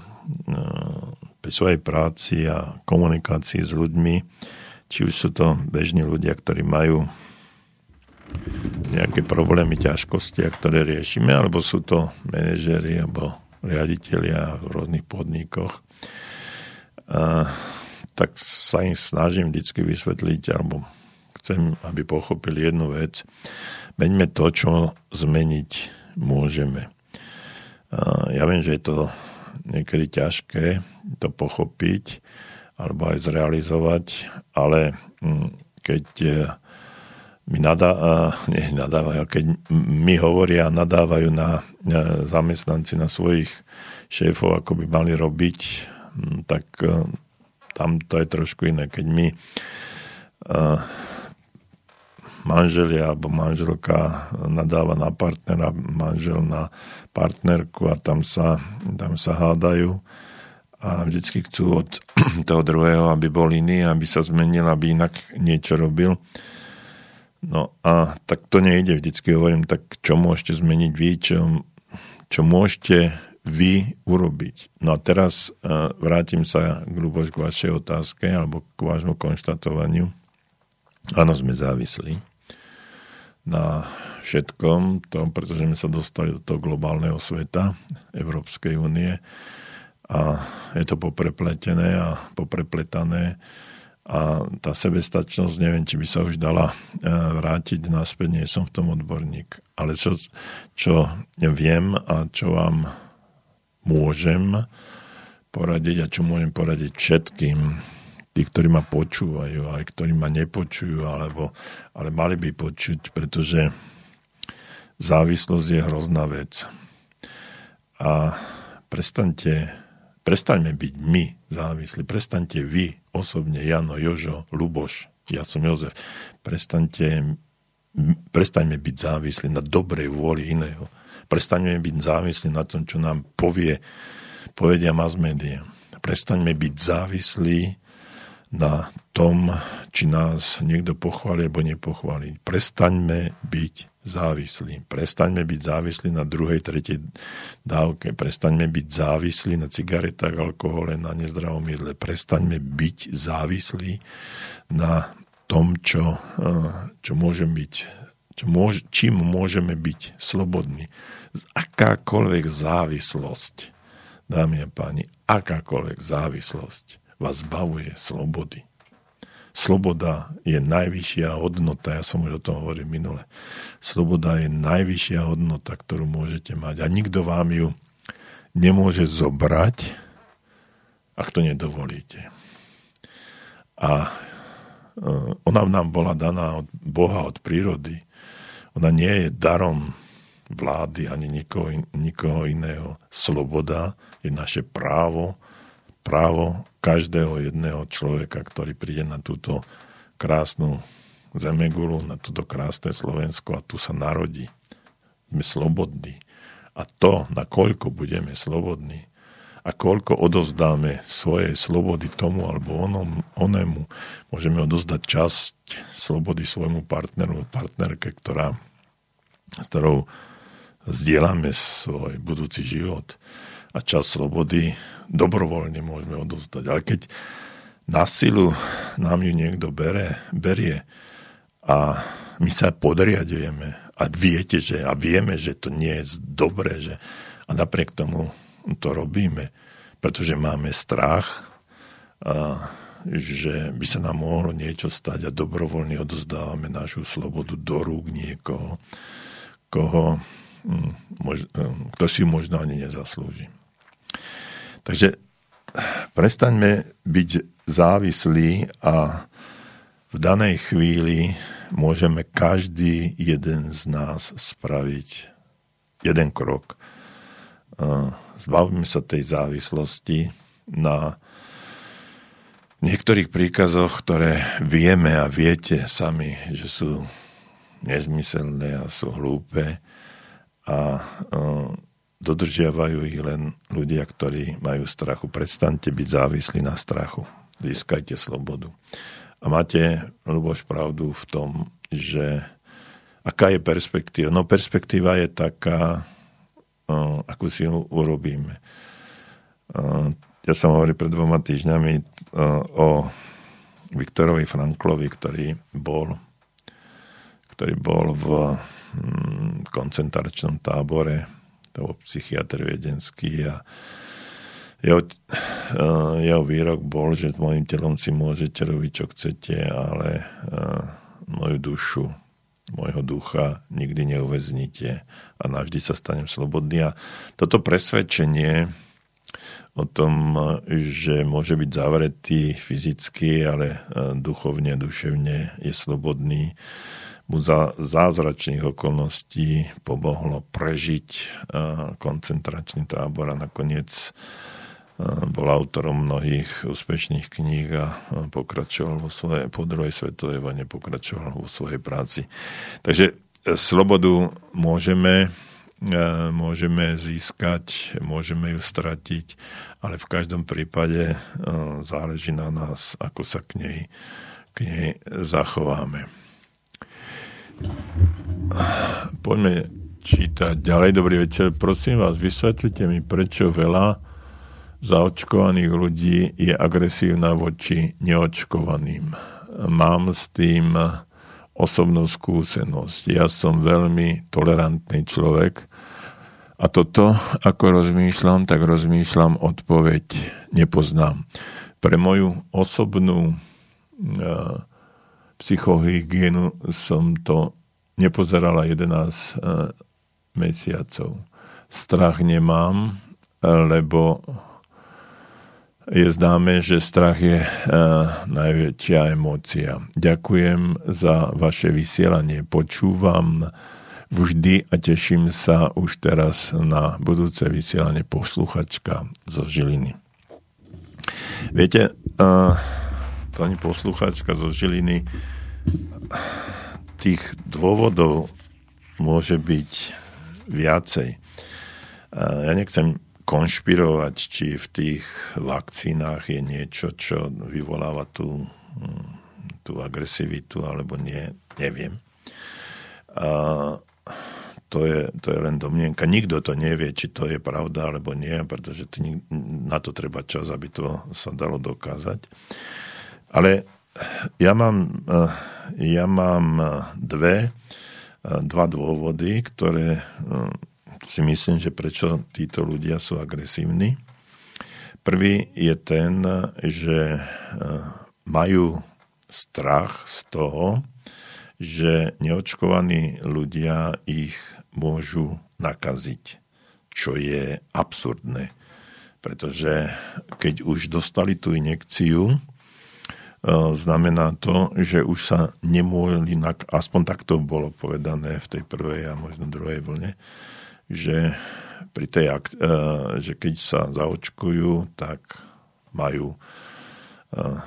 pri svojej práci a komunikácii s ľuďmi, či už sú to bežní ľudia, ktorí majú nejaké problémy, ťažkosti, ktoré riešime, alebo sú to manažéri alebo riaditeľia v rôznych podnikoch, a, tak sa im snažím vždy vysvetliť, alebo chcem, aby pochopili jednu vec. Meňme to, čo zmeniť môžeme. Ja viem, že je to niekedy ťažké to pochopiť alebo aj zrealizovať, ale mm, keď e, mi nadá, nie nadávajú, keď mi hovoria a nadávajú na e, zamestnanci, na svojich šéfov, ako by mali robiť, mm, tak e, tam to je trošku iné. Keď mi manželia alebo manželka nadáva na partnera, manžel na partnerku a tam sa, tam sa hádajú a vždycky chcú od toho druhého, aby bol iný, aby sa zmenil, aby inak niečo robil. No a tak to nejde, vždycky hovorím, tak čo môžete zmeniť vy, čo, čo môžete vy urobiť. No a teraz uh, vrátim sa grubož k vašej otázke alebo k vášmu konštatovaniu. Áno, sme závislí na všetkom tom, pretože sme sa dostali do toho globálneho sveta Európskej únie a je to poprepletené a poprepletané a tá sebestačnosť, neviem, či by sa už dala e, vrátiť naspäť, nie som v tom odborník. Ale čo, čo viem a čo vám môžem poradiť a čo môžem poradiť všetkým, tí, ktorí ma počúvajú, aj ktorí ma nepočujú, alebo, ale mali by počuť, pretože závislosť je hrozná vec. A prestaňte, prestaňme byť my závislí, prestaňte vy osobne, Jano, Jožo, Luboš, ja som Jozef, prestaňte, prestaňme byť závislí na dobrej vôli iného. Prestaňme byť závislí na tom, čo nám povie, povedia mass media. Prestaňme byť závislí na tom, či nás niekto pochváli alebo nepochváli. Prestaňme byť závislí. Prestaňme byť závislí na druhej, tretej dávke. Prestaňme byť závislí na cigaretách, alkohole, na nezdravom jedle. Prestaňme byť závislí na tom, čo, eh, čo môžem byť, čo môž, čím môžeme byť slobodní. Akákoľvek závislosť, dámy a páni, akákoľvek závislosť vás zbavuje slobody. Sloboda je najvyššia hodnota, ja som už o tom hovoril minule. Sloboda je najvyššia hodnota, ktorú môžete mať a nikto vám ju nemôže zobrať ak to nedovolíte. A ona nám bola daná od Boha, od prírody. Ona nie je darom vlády ani nikoho, nikoho iného. Sloboda je naše právo, právo každého jedného človeka, ktorý príde na túto krásnu zemegulu, na túto krásne Slovensko a tu sa narodí. Sme slobodní. A to, nakoľko budeme slobodní, a koľko odozdáme svojej slobody tomu alebo onom, onému, môžeme odozdať časť slobody svojmu partneru, partnerke, ktorá, s ktorou zdieľame svoj budúci život a čas slobody dobrovoľne môžeme odozdať. Ale keď na silu nám ju niekto bere, berie a my sa podriadujeme a viete, že, a vieme, že to nie je dobré, že, a napriek tomu to robíme, pretože máme strach, a, že by sa nám mohlo niečo stať a dobrovoľne odozdávame našu slobodu do rúk niekoho, koho, hm, hm, kto si možno ani nezaslúži. Takže prestaňme byť závislí a v danej chvíli môžeme každý jeden z nás spraviť jeden krok. Zbavíme sa tej závislosti na niektorých príkazoch, ktoré vieme a viete sami, že sú nezmyselné a sú hlúpe. A dodržiavajú ich len ľudia, ktorí majú strachu. Prestaňte byť závislí na strachu. Získajte slobodu. A máte, Luboš, pravdu v tom, že aká je perspektíva? No perspektíva je taká, ako si ho urobíme. Ja som hovoril pred dvoma týždňami o Viktorovi Franklovi, ktorý bol, ktorý bol v hm, koncentračnom tábore, to bol psychiatr viedenský a jeho, jeho výrok bol, že s mojim telom si môžete robiť, čo chcete, ale moju dušu môjho ducha nikdy neuväzníte a navždy sa stanem slobodný. A toto presvedčenie o tom, že môže byť zavretý fyzicky, ale e, duchovne, duševne je slobodný, mu za zázračných okolností pomohlo prežiť e, koncentračný tábor a nakoniec bol autorom mnohých úspešných kníh a pokračoval vo svojej, po druhej svetovej vojne pokračoval vo svojej práci. Takže e, slobodu môžeme, e, môžeme získať, môžeme ju stratiť, ale v každom prípade e, záleží na nás, ako sa k nej, k nej zachováme. Poďme čítať ďalej. Dobrý večer. Prosím vás, vysvetlite mi, prečo veľa zaočkovaných ľudí je agresívna voči neočkovaným. Mám s tým osobnú skúsenosť. Ja som veľmi tolerantný človek a toto, ako rozmýšľam, tak rozmýšľam odpoveď nepoznám. Pre moju osobnú uh, psychohygienu som to nepozerala 11 uh, mesiacov. Strach nemám, lebo je známe, že strach je uh, najväčšia emócia. Ďakujem za vaše vysielanie. Počúvam vždy a teším sa už teraz na budúce vysielanie posluchačka zo Žiliny. Viete, uh, pani posluchačka zo Žiliny, tých dôvodov môže byť viacej. Ja nechcem konšpirovať, či v tých vakcínach je niečo, čo vyvoláva tú, hm, tú agresivitu, alebo nie, neviem. A to je, to je len domnienka. Nikto to nevie, či to je pravda alebo nie, pretože tý, na to treba čas, aby to sa dalo dokázať. Ale ja mám, ja mám dve, dva dôvody, ktoré si myslím, že prečo títo ľudia sú agresívni. Prvý je ten, že majú strach z toho, že neočkovaní ľudia ich môžu nakaziť, čo je absurdné. Pretože keď už dostali tú injekciu, znamená to, že už sa nemôžu, aspoň takto bolo povedané v tej prvej a možno druhej vlne, že, pri tej, e, že keď sa zaočkujú, tak majú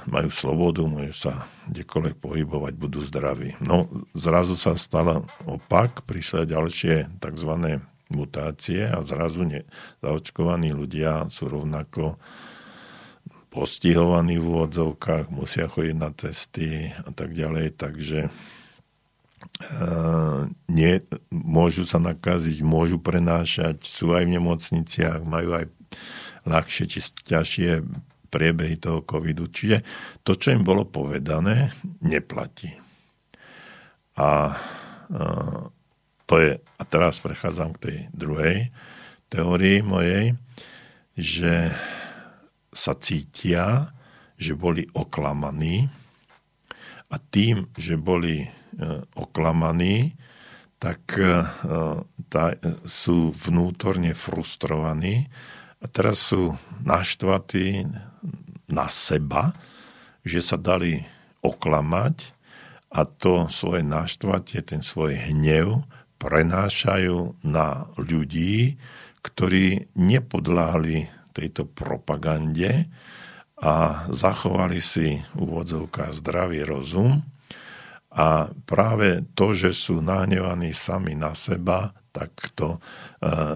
majú slobodu, môžu sa kdekoľvek pohybovať, budú zdraví. No zrazu sa stalo opak, prišli ďalšie tzv. mutácie a zrazu ne, zaočkovaní ľudia sú rovnako postihovaní v úvodzovkách, musia chodiť na testy a tak ďalej, takže e, nie, môžu sa nakaziť, môžu prenášať, sú aj v nemocniciach, majú aj ľahšie či ťažšie priebehy toho covidu. Čiže to, čo im bolo povedané, neplatí. A, a to je, a teraz prechádzam k tej druhej teórii mojej, že sa cítia, že boli oklamaní a tým, že boli e, oklamaní, tak e, tá, sú vnútorne frustrovaní a teraz sú naštvatí na seba, že sa dali oklamať a to svoje naštvatie, ten svoj hnev prenášajú na ľudí, ktorí nepodláhli tejto propagande a zachovali si úvodzovka zdravý rozum a práve to, že sú nahnevaní sami na seba, tak to uh,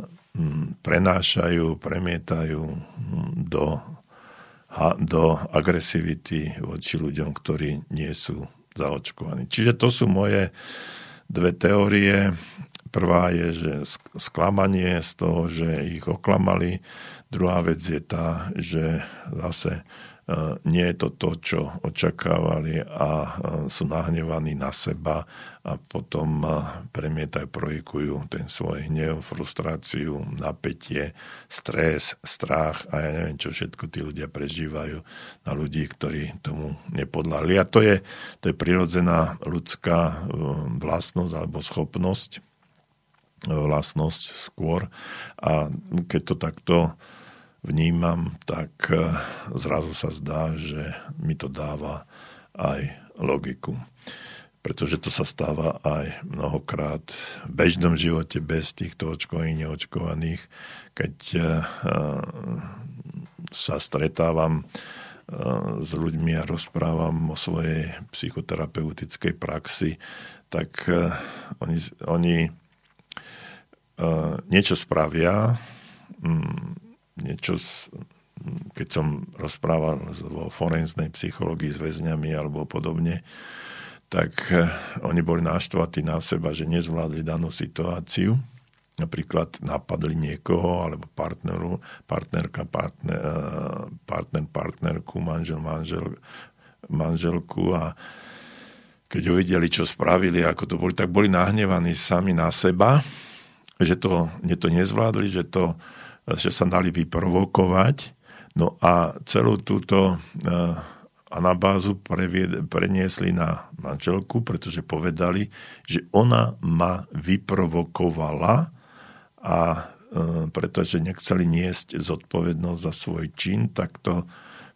prenášajú, premietajú do do agresivity voči ľuďom, ktorí nie sú zaočkovaní. Čiže to sú moje dve teórie. Prvá je, že sklamanie z toho, že ich oklamali. Druhá vec je tá, že zase E, nie je to to, čo očakávali a e, sú nahnevaní na seba a potom e, premietajú, projikujú ten svoj hnev, frustráciu, napätie, stres, strach a ja neviem, čo všetko tí ľudia prežívajú na ľudí, ktorí tomu nepodľahli. A to je, to je prirodzená ľudská vlastnosť alebo schopnosť, vlastnosť skôr. A keď to takto vnímam, tak e, zrazu sa zdá, že mi to dáva aj logiku. Pretože to sa stáva aj mnohokrát v bežnom živote bez týchto očkovaných, neočkovaných, keď e, e, sa stretávam s ľuďmi a rozprávam o svojej psychoterapeutickej praxi, tak oni, oni niečo spravia, niečo, keď som rozprával vo forenznej psychológii s väzňami alebo podobne, tak eh, oni boli náštvatí na seba, že nezvládli danú situáciu. Napríklad napadli niekoho, alebo partneru, partnerka, partner, eh, partner, partnerku, manžel, manžel, manželku a keď uvideli, čo spravili, ako to boli, tak boli nahnevaní sami na seba, že to, to nezvládli, že to že sa dali vyprovokovať. No a celú túto eh, anabázu preniesli na manželku, pretože povedali, že ona ma vyprovokovala a eh, pretože nechceli niesť zodpovednosť za svoj čin, tak to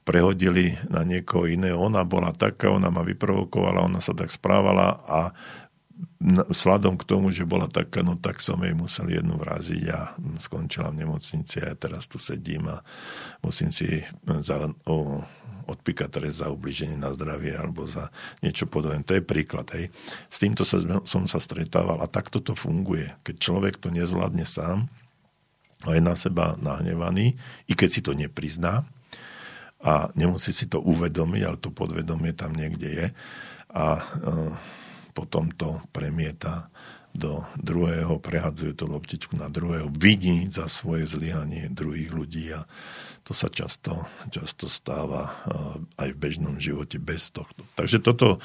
prehodili na niekoho iného. Ona bola taká, ona ma vyprovokovala, ona sa tak správala a sladom k tomu, že bola taká, no tak som jej musel jednu vraziť a skončila v nemocnici a ja teraz tu sedím a musím si za, o, odpíkať trest za ubliženie na zdravie alebo za niečo podobné. To je príklad. Hej. S týmto sa, som sa stretával a takto to funguje. Keď človek to nezvládne sám a je na seba nahnevaný, i keď si to neprizná a nemusí si to uvedomiť, ale to podvedomie tam niekde je a e, potom to premieta do druhého, prehadzuje tú loptičku na druhého, vidí za svoje zlyhanie druhých ľudí a to sa často, často stáva eh, aj v bežnom živote bez tohto. Takže toto,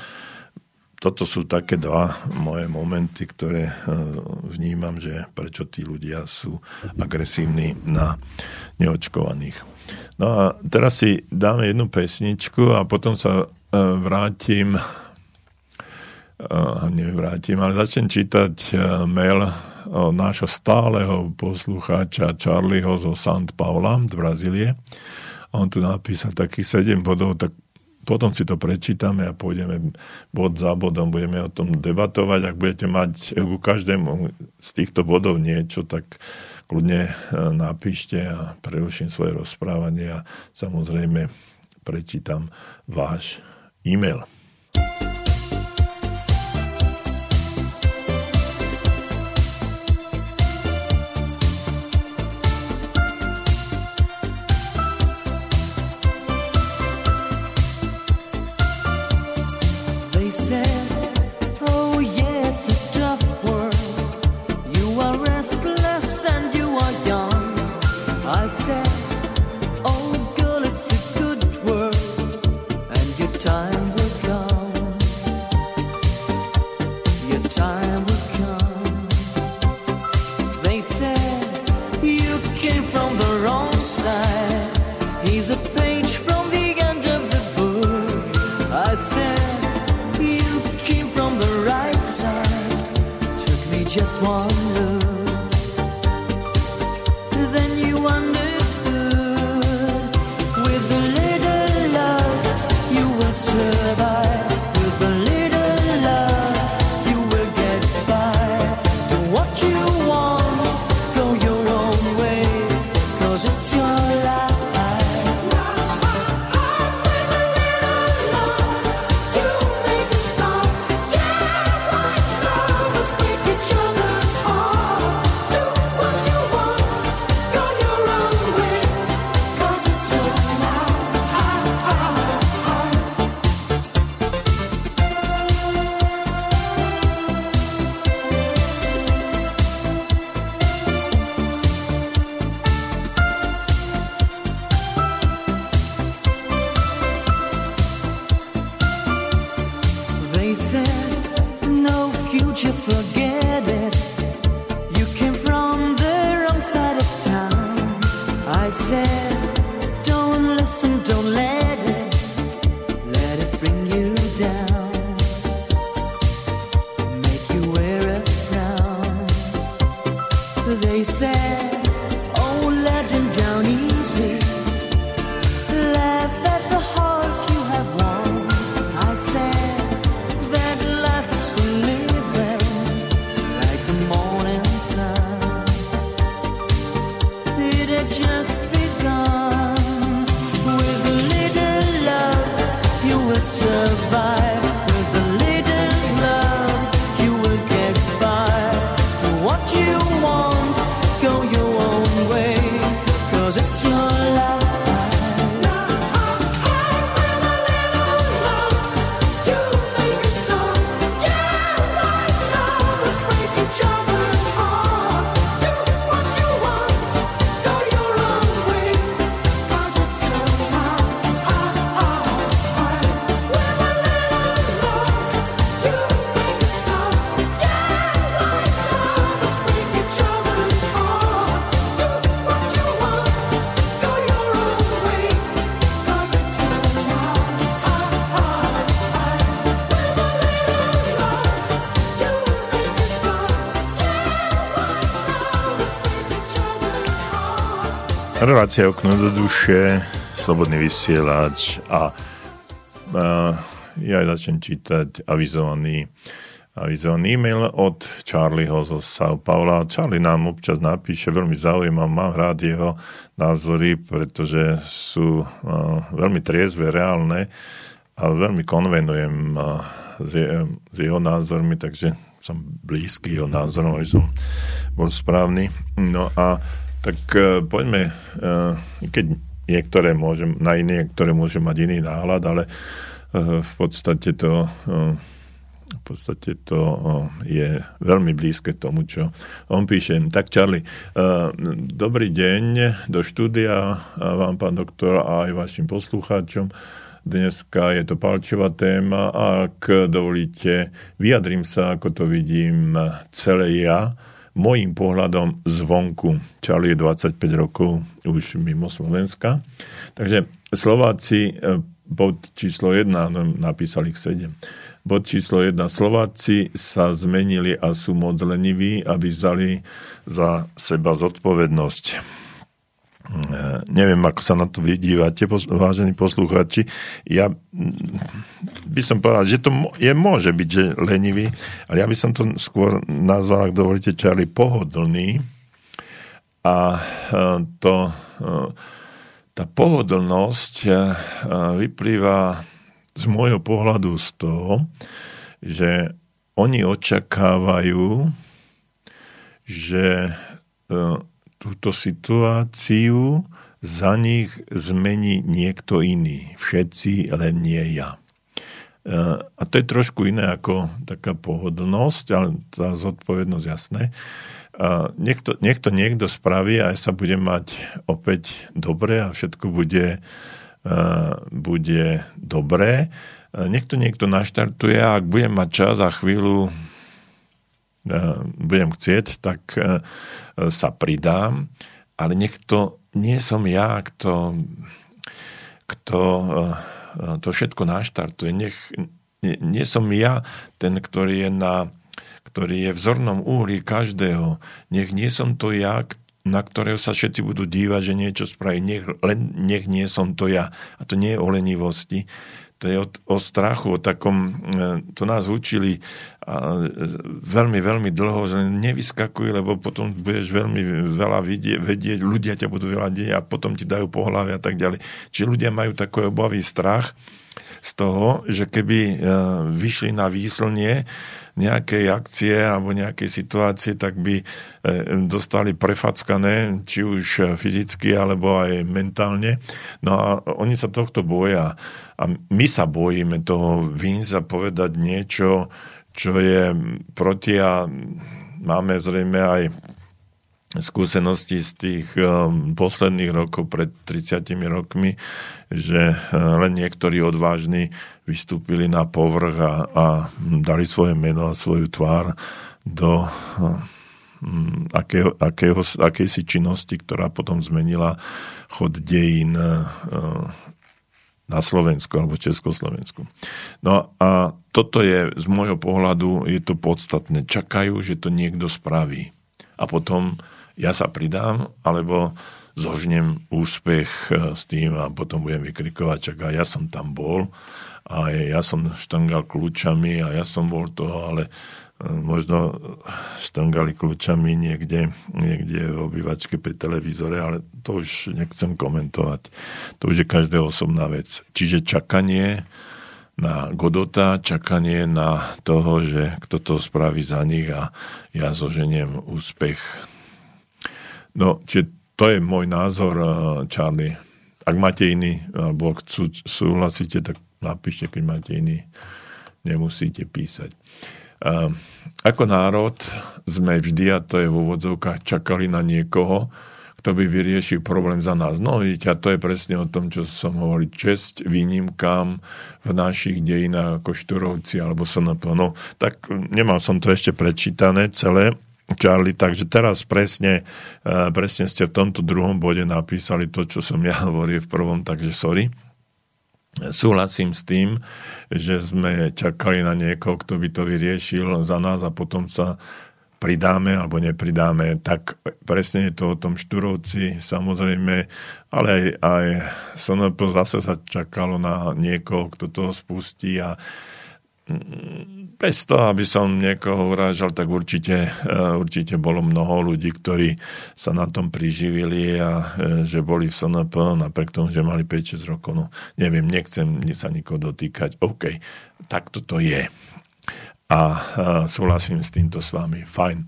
toto sú také dva moje momenty, ktoré eh, vnímam, že prečo tí ľudia sú agresívni na neočkovaných. No a teraz si dáme jednu pesničku a potom sa eh, vrátim nevrátim, ale začnem čítať uh, mail nášho stáleho poslucháča Charlieho zo St. Paula z Brazílie. On tu napísal takých 7 bodov, tak potom si to prečítame a pôjdeme bod za bodom, budeme o tom debatovať. Ak budete mať ku každému z týchto bodov niečo, tak kľudne e, napíšte a preruším svoje rozprávanie a samozrejme prečítam váš e-mail. Relácia okno do duše, slobodný vysielač a, a ja začnem čítať avizovaný, avizovaný e-mail od Charlieho zo São Paula. Charlie nám občas napíše, veľmi zaujímavé, mám rád jeho názory, pretože sú a, veľmi triezve, reálne a veľmi konvenujem a, s, je, s jeho názormi, takže som blízky jeho názorom, aby som bol správny. No a tak uh, poďme, uh, keď niektoré môžem, na iné, ktoré môžem mať iný náhľad, ale uh, v podstate to uh, v podstate to je veľmi blízke tomu, čo on píše. Tak Charlie, dobrý deň do štúdia vám, pán doktor, a aj vašim poslucháčom. Dneska je to palčová téma a ak dovolíte, vyjadrím sa, ako to vidím celé ja môjim pohľadom zvonku. Charlie je 25 rokov už mimo Slovenska. Takže Slováci e, pod číslo 1, no, napísali ich 7. Bod číslo 1. Slováci sa zmenili a sú moc leniví, aby vzali za seba zodpovednosť. E, neviem, ako sa na to vydívate, vážení poslucháči. Ja by som povedal, že to je, môže byť, že lenivý, ale ja by som to skôr nazval, ak dovolíte, Charlie, pohodlný. A e, to, e, tá pohodlnosť vyplýva z môjho pohľadu z toho, že oni očakávajú, že e, túto situáciu za nich zmení niekto iný. Všetci, len nie ja. E, a to je trošku iné ako taká pohodlnosť, ale tá zodpovednosť jasné. Nech to, nech to niekto spraví a sa budem mať opäť dobre a všetko bude bude dobré. Nech to niekto naštartuje a ak budem mať čas a chvíľu budem chcieť, tak sa pridám, ale nech to nie som ja, kto, kto to všetko naštartuje. Nech, nie, nie som ja ten, ktorý je na ktorý je v uhli každého. Nech nie som to ja, na ktorého sa všetci budú dívať, že niečo spraví. Nech, len, nech nie som to ja. A to nie je o lenivosti. To je o, o strachu, o takom, e, to nás učili a, e, veľmi, veľmi dlho, že nevyskakuj, lebo potom budeš veľmi veľa vidieť, vedieť, ľudia ťa budú veľa deť a potom ti dajú pohľavy a tak ďalej. Čiže ľudia majú taký obavý strach z toho, že keby e, vyšli na výslnie, nejakej akcie alebo nejakej situácie, tak by e, dostali prefackané, či už fyzicky alebo aj mentálne. No a oni sa tohto boja. A my sa bojíme toho výjsť a povedať niečo, čo je proti a máme zrejme aj skúsenosti z tých um, posledných rokov, pred 30 rokmi, že uh, len niektorí odvážni vystúpili na povrch a, a dali svoje meno a svoju tvár do um, akého, akého, akejsi činnosti, ktorá potom zmenila chod dejín uh, na Slovensku alebo Československu. No a toto je z môjho pohľadu je to podstatné. Čakajú, že to niekto spraví. A potom ja sa pridám, alebo zožnem úspech e, s tým a potom budem vykrikovať, čak a ja som tam bol a ja som štangal kľúčami a ja som bol toho, ale e, možno štangali kľúčami niekde, niekde v obývačke pri televízore, ale to už nechcem komentovať. To už je každého osobná vec. Čiže čakanie na Godota, čakanie na toho, že kto to spraví za nich a ja zoženiem úspech No, čiže to je môj názor, eh, Charlie. Ak máte iný, alebo chcú, súhlasíte, tak napíšte, keď máte iný. Nemusíte písať. Uh, ako národ sme vždy, a to je v úvodzovkách, čakali na niekoho, kto by vyriešil problém za nás. No vidíte, a to je presne o tom, čo som hovoril. Česť výnimkám v našich dejinách ako Šturovci alebo SNP. No, tak nemal som to ešte prečítané celé, Charlie, takže teraz presne, eh, presne ste v tomto druhom bode napísali to, čo som ja hovoril v prvom, takže sorry. Súhlasím s tým, že sme čakali na niekoho, kto by to vyriešil za nás a potom sa pridáme alebo nepridáme, tak presne je to o tom Šturovci, samozrejme, ale aj, aj SNP zase sa čakalo na niekoho, kto to spustí a bez toho, aby som niekoho urážal, tak určite, eh, určite bolo mnoho ľudí, ktorí sa na tom priživili a eh, že boli v SNP, napriek tomu, že mali 5-6 rokov. No, neviem, nechcem sa nikoho dotýkať. OK, tak toto je. A eh, súhlasím s týmto s vami. Fajn.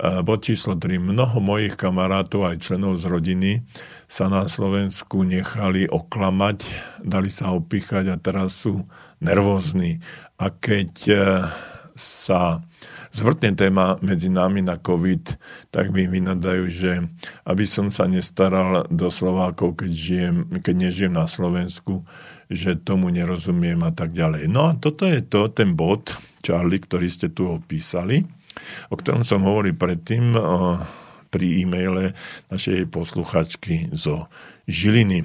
Bod číslo 3. Mnoho mojich kamarátov aj členov z rodiny sa na Slovensku nechali oklamať, dali sa opichať a teraz sú nervózni a keď e, sa zvrtne téma medzi nami na COVID, tak mi vynadajú, že aby som sa nestaral do Slovákov, keď, žijem, keď nežijem na Slovensku, že tomu nerozumiem a tak ďalej. No a toto je to, ten bod, Charlie, ktorý ste tu opísali, o ktorom som hovoril predtým o, pri e-maile našej posluchačky zo Žiliny.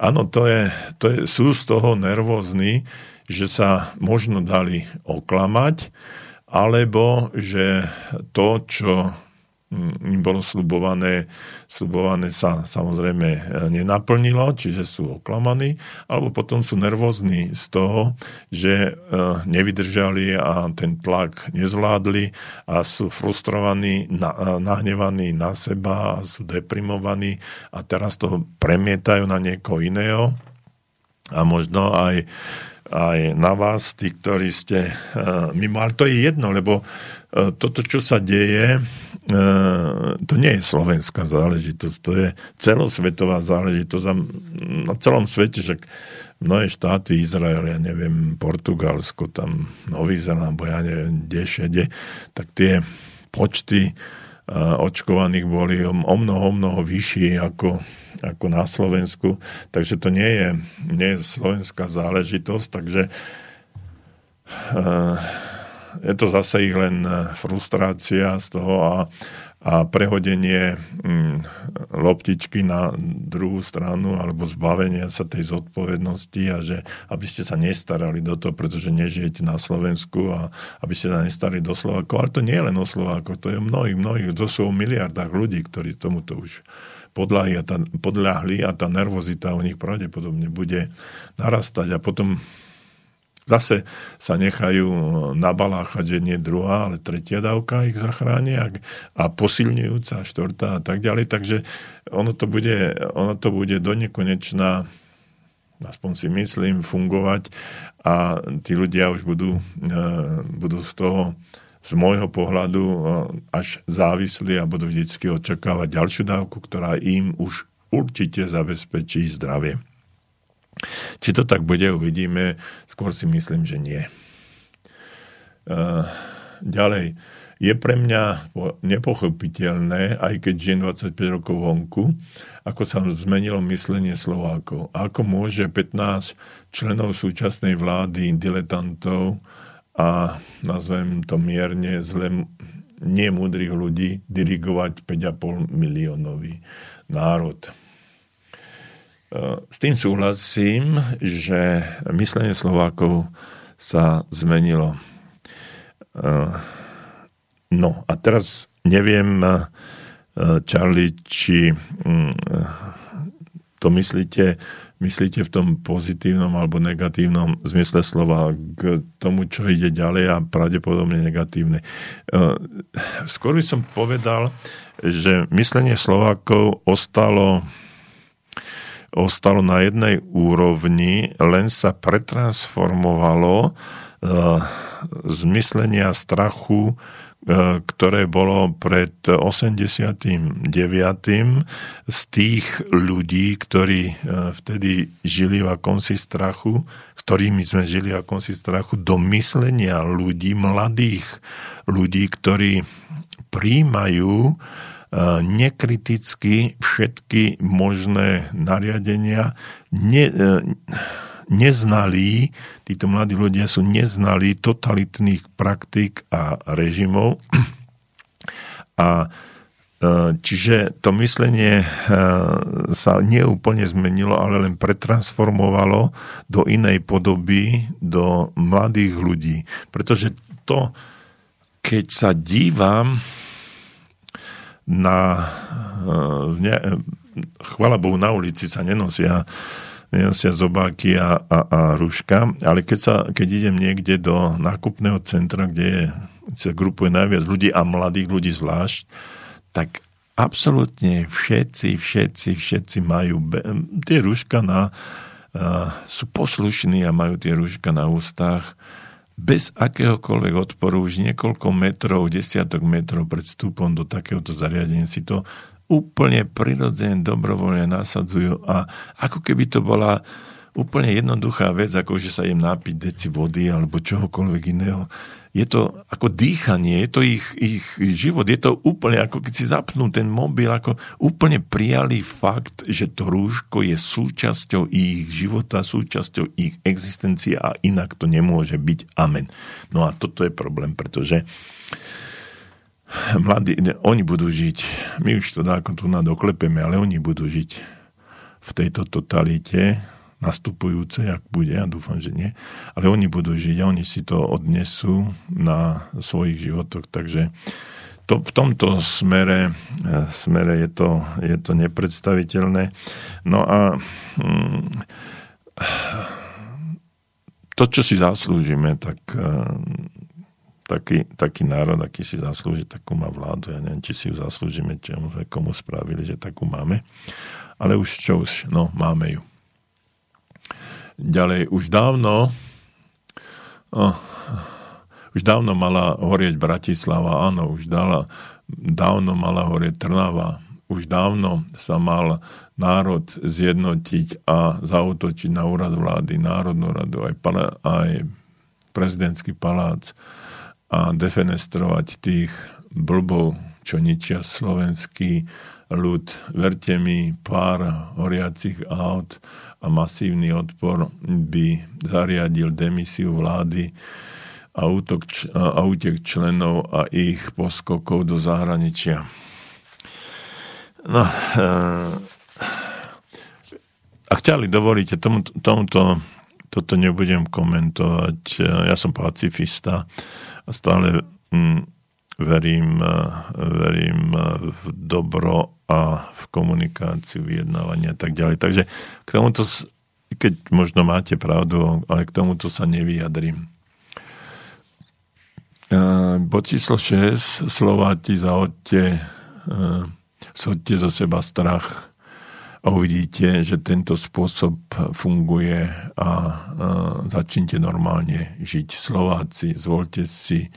Áno, to je, to je, sú z toho nervózni, že sa možno dali oklamať, alebo že to, čo Mm, im bolo slubované, slubované sa samozrejme e, nenaplnilo, čiže sú oklamaní, alebo potom sú nervózni z toho, že e, nevydržali a ten tlak nezvládli a sú frustrovaní, e, nahnevaní na seba a sú deprimovaní a teraz to premietajú na niekoho iného a možno aj aj na vás, tí, ktorí ste mimo. Ale to je jedno, lebo toto, čo sa deje, to nie je slovenská záležitosť, to je celosvetová záležitosť na celom svete, že mnohé štáty, Izrael, ja neviem, Portugalsko, tam Nový Zeland, bo ja neviem, kde všade, tak tie počty očkovaných boli o mnoho, mnoho vyššie ako, ako na Slovensku. Takže to nie je, nie je slovenská záležitosť, takže uh, je to zase ich len e, frustrácia z toho a, a prehodenie mm, loptičky na druhú stranu alebo zbavenie sa tej zodpovednosti a že aby ste sa nestarali do toho, pretože nežijete na Slovensku a aby ste sa nestarali do Slovákov. Ale to nie je len o Slovákoch, to je mnohých, mnohých, to sú o miliardách ľudí, ktorí tomuto už podľahli a tá, podľahli a tá nervozita u nich pravdepodobne bude narastať a potom Zase sa nechajú nabaláchať, že nie druhá, ale tretia dávka ich zachráni a, a posilňujúca, štvrtá a tak ďalej. Takže ono to bude, ono to bude do nekonečna aspoň si myslím, fungovať a tí ľudia už budú, e, budú z toho z môjho pohľadu e, až závislí a budú vždy očakávať ďalšiu dávku, ktorá im už určite zabezpečí zdravie. Či to tak bude, uvidíme. Skôr si myslím, že nie. Ďalej. Je pre mňa nepochopiteľné, aj keď žijem 25 rokov vonku, ako sa zmenilo myslenie Slovákov. Ako môže 15 členov súčasnej vlády, diletantov a nazvem to mierne zle nemúdrych ľudí dirigovať 5,5 miliónový národ. S tým súhlasím, že myslenie Slovákov sa zmenilo. No a teraz neviem, Charlie, či mm, to myslíte, myslíte v tom pozitívnom alebo negatívnom zmysle slova k tomu, čo ide ďalej a pravdepodobne negatívne. Skôr by som povedal, že myslenie Slovákov ostalo ostalo na jednej úrovni, len sa pretransformovalo uh, z myslenia strachu, ktoré bolo pred 89. z tých ľudí, ktorí uh, vtedy žili v akomsi strachu, s ktorými sme žili v akomsi strachu, do myslenia ľudí, mladých ľudí, ktorí príjmajú nekriticky všetky možné nariadenia, ne, e, neznalí, títo mladí ľudia sú neznalí totalitných praktík a režimov. A e, Čiže to myslenie e, sa neúplne zmenilo, ale len pretransformovalo do inej podoby, do mladých ľudí. Pretože to, keď sa dívam na, ne, chvala Bohu, na ulici sa nenosia, nenosia zobáky a, a, a rúška, ale keď, sa, keď idem niekde do nákupného centra, kde je, sa grupuje najviac ľudí a mladých ľudí zvlášť, tak absolútne všetci, všetci, všetci majú be, tie rúška na, uh, sú poslušní a majú tie rúška na ústach bez akéhokoľvek odporu už niekoľko metrov, desiatok metrov pred vstupom do takéhoto zariadenia si to úplne prirodzene, dobrovoľne nasadzujú a ako keby to bola úplne jednoduchá vec, ako že sa im nápiť deci vody alebo čohokoľvek iného je to ako dýchanie, je to ich, ich život, je to úplne ako keď si zapnú ten mobil, ako úplne prijali fakt, že to rúško je súčasťou ich života, súčasťou ich existencie a inak to nemôže byť. Amen. No a toto je problém, pretože mladí, oni budú žiť, my už to ako tu nadoklepeme, ale oni budú žiť v tejto totalite, nastupujúce, ak bude, ja dúfam, že nie, ale oni budú žiť a oni si to odnesú na svojich životoch, takže to, v tomto smere, smere je, to, je to nepredstaviteľné. No a hm, to, čo si zaslúžime, tak taký, taký národ, aký si zaslúži, takú má vládu. Ja neviem, či si ju zaslúžime, čo komu spravili, že takú máme. Ale už čo už, no máme ju. Ďalej, už dávno oh, už dávno mala horieť Bratislava, áno, už dala, dávno mala horieť Trnava, už dávno sa mal národ zjednotiť a zautočiť na úrad vlády, Národnú radu, aj, pala, aj prezidentský palác a defenestrovať tých blbov, čo ničia slovenský ľud. Verte mi, pár horiacich aut a masívny odpor by zariadil demisiu vlády a, útok, a útek členov a ich poskokov do zahraničia. No, e, ak ťali dovolíte, tomu, tomuto toto nebudem komentovať. Ja som pacifista a stále mm, verím, e, verím v dobro a v komunikáciu, vyjednávanie a tak ďalej. Takže k tomuto, keď možno máte pravdu, ale k tomuto sa nevyjadrím. Bod číslo 6. Slováti zahodte, soďte zo seba strach a uvidíte, že tento spôsob funguje a začnite normálne žiť. Slováci, zvolte si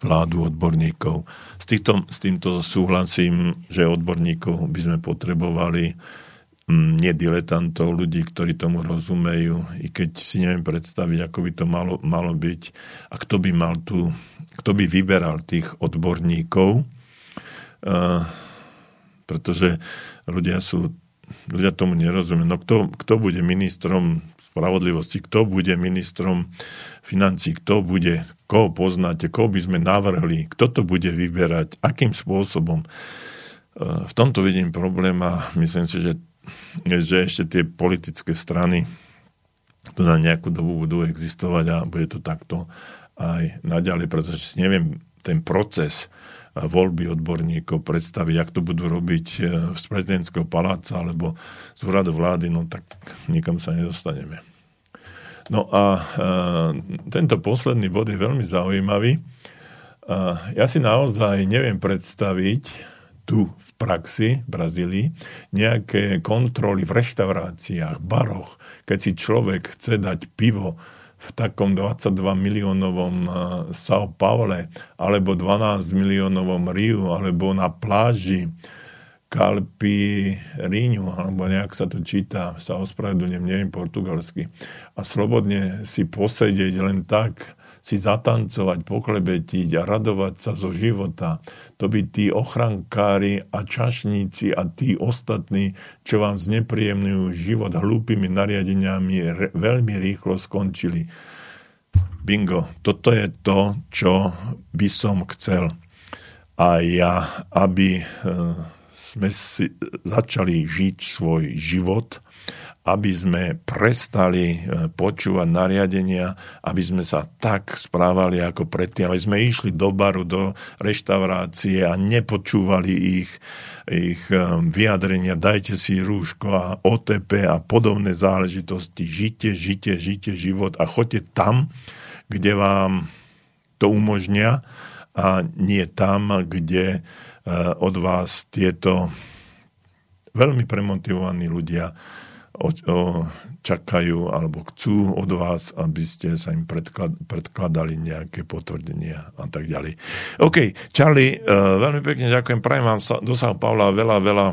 vládu odborníkov. S, týmto, s týmto súhlasím, že odborníkov by sme potrebovali Mm, nie diletantov, ľudí, ktorí tomu rozumejú, i keď si neviem predstaviť, ako by to malo, malo byť a kto by mal tu, kto by vyberal tých odborníkov, uh, pretože ľudia sú, ľudia tomu nerozumiejú. No kto, kto bude ministrom spravodlivosti, kto bude ministrom financí, kto bude, koho poznáte, koho by sme navrhli, kto to bude vyberať, akým spôsobom. V tomto vidím problém a myslím si, že že ešte tie politické strany to na nejakú dobu budú existovať a bude to takto aj naďalej, pretože si neviem ten proces voľby odborníkov predstaviť, ak to budú robiť e, z prezidentského paláca alebo z úradu vlády, no tak nikam sa nedostaneme. No a e, tento posledný bod je veľmi zaujímavý. E, ja si naozaj neviem predstaviť tu v praxi v Brazílii nejaké kontroly v reštauráciách, baroch, keď si človek chce dať pivo v takom 22 miliónovom eh, São Paule alebo 12 miliónovom Riu alebo na pláži Kalpi Ríňu, alebo nejak sa to číta, sa ospravedlňujem, neviem portugalsky, a slobodne si posedieť len tak, si zatancovať, poklebetiť a radovať sa zo života. To by tí ochrankári a čašníci a tí ostatní, čo vám znepríjemňujú život hlúpými nariadeniami, veľmi rýchlo skončili. Bingo, toto je to, čo by som chcel. A ja, aby eh, sme si začali žiť svoj život, aby sme prestali e, počúvať nariadenia, aby sme sa tak správali ako predtým, aby sme išli do baru, do reštaurácie a nepočúvali ich, ich e, vyjadrenia, dajte si rúško a OTP a podobné záležitosti. Žite, žite, žite život a choďte tam, kde vám to umožnia a nie tam, kde e, od vás tieto veľmi premotivovaní ľudia čakajú alebo chcú od vás, aby ste sa im predklad, predkladali nejaké potvrdenia a tak ďalej. OK, Charlie, uh, veľmi pekne ďakujem, prajem vám sa, dosah Pavla veľa, veľa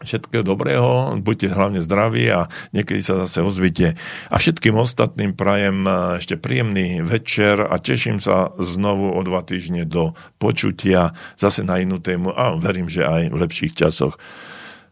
všetkého dobrého, buďte hlavne zdraví a niekedy sa zase ozvite. A všetkým ostatným prajem e, ešte príjemný večer a teším sa znovu o dva týždne do počutia zase na inú tému a verím, že aj v lepších časoch.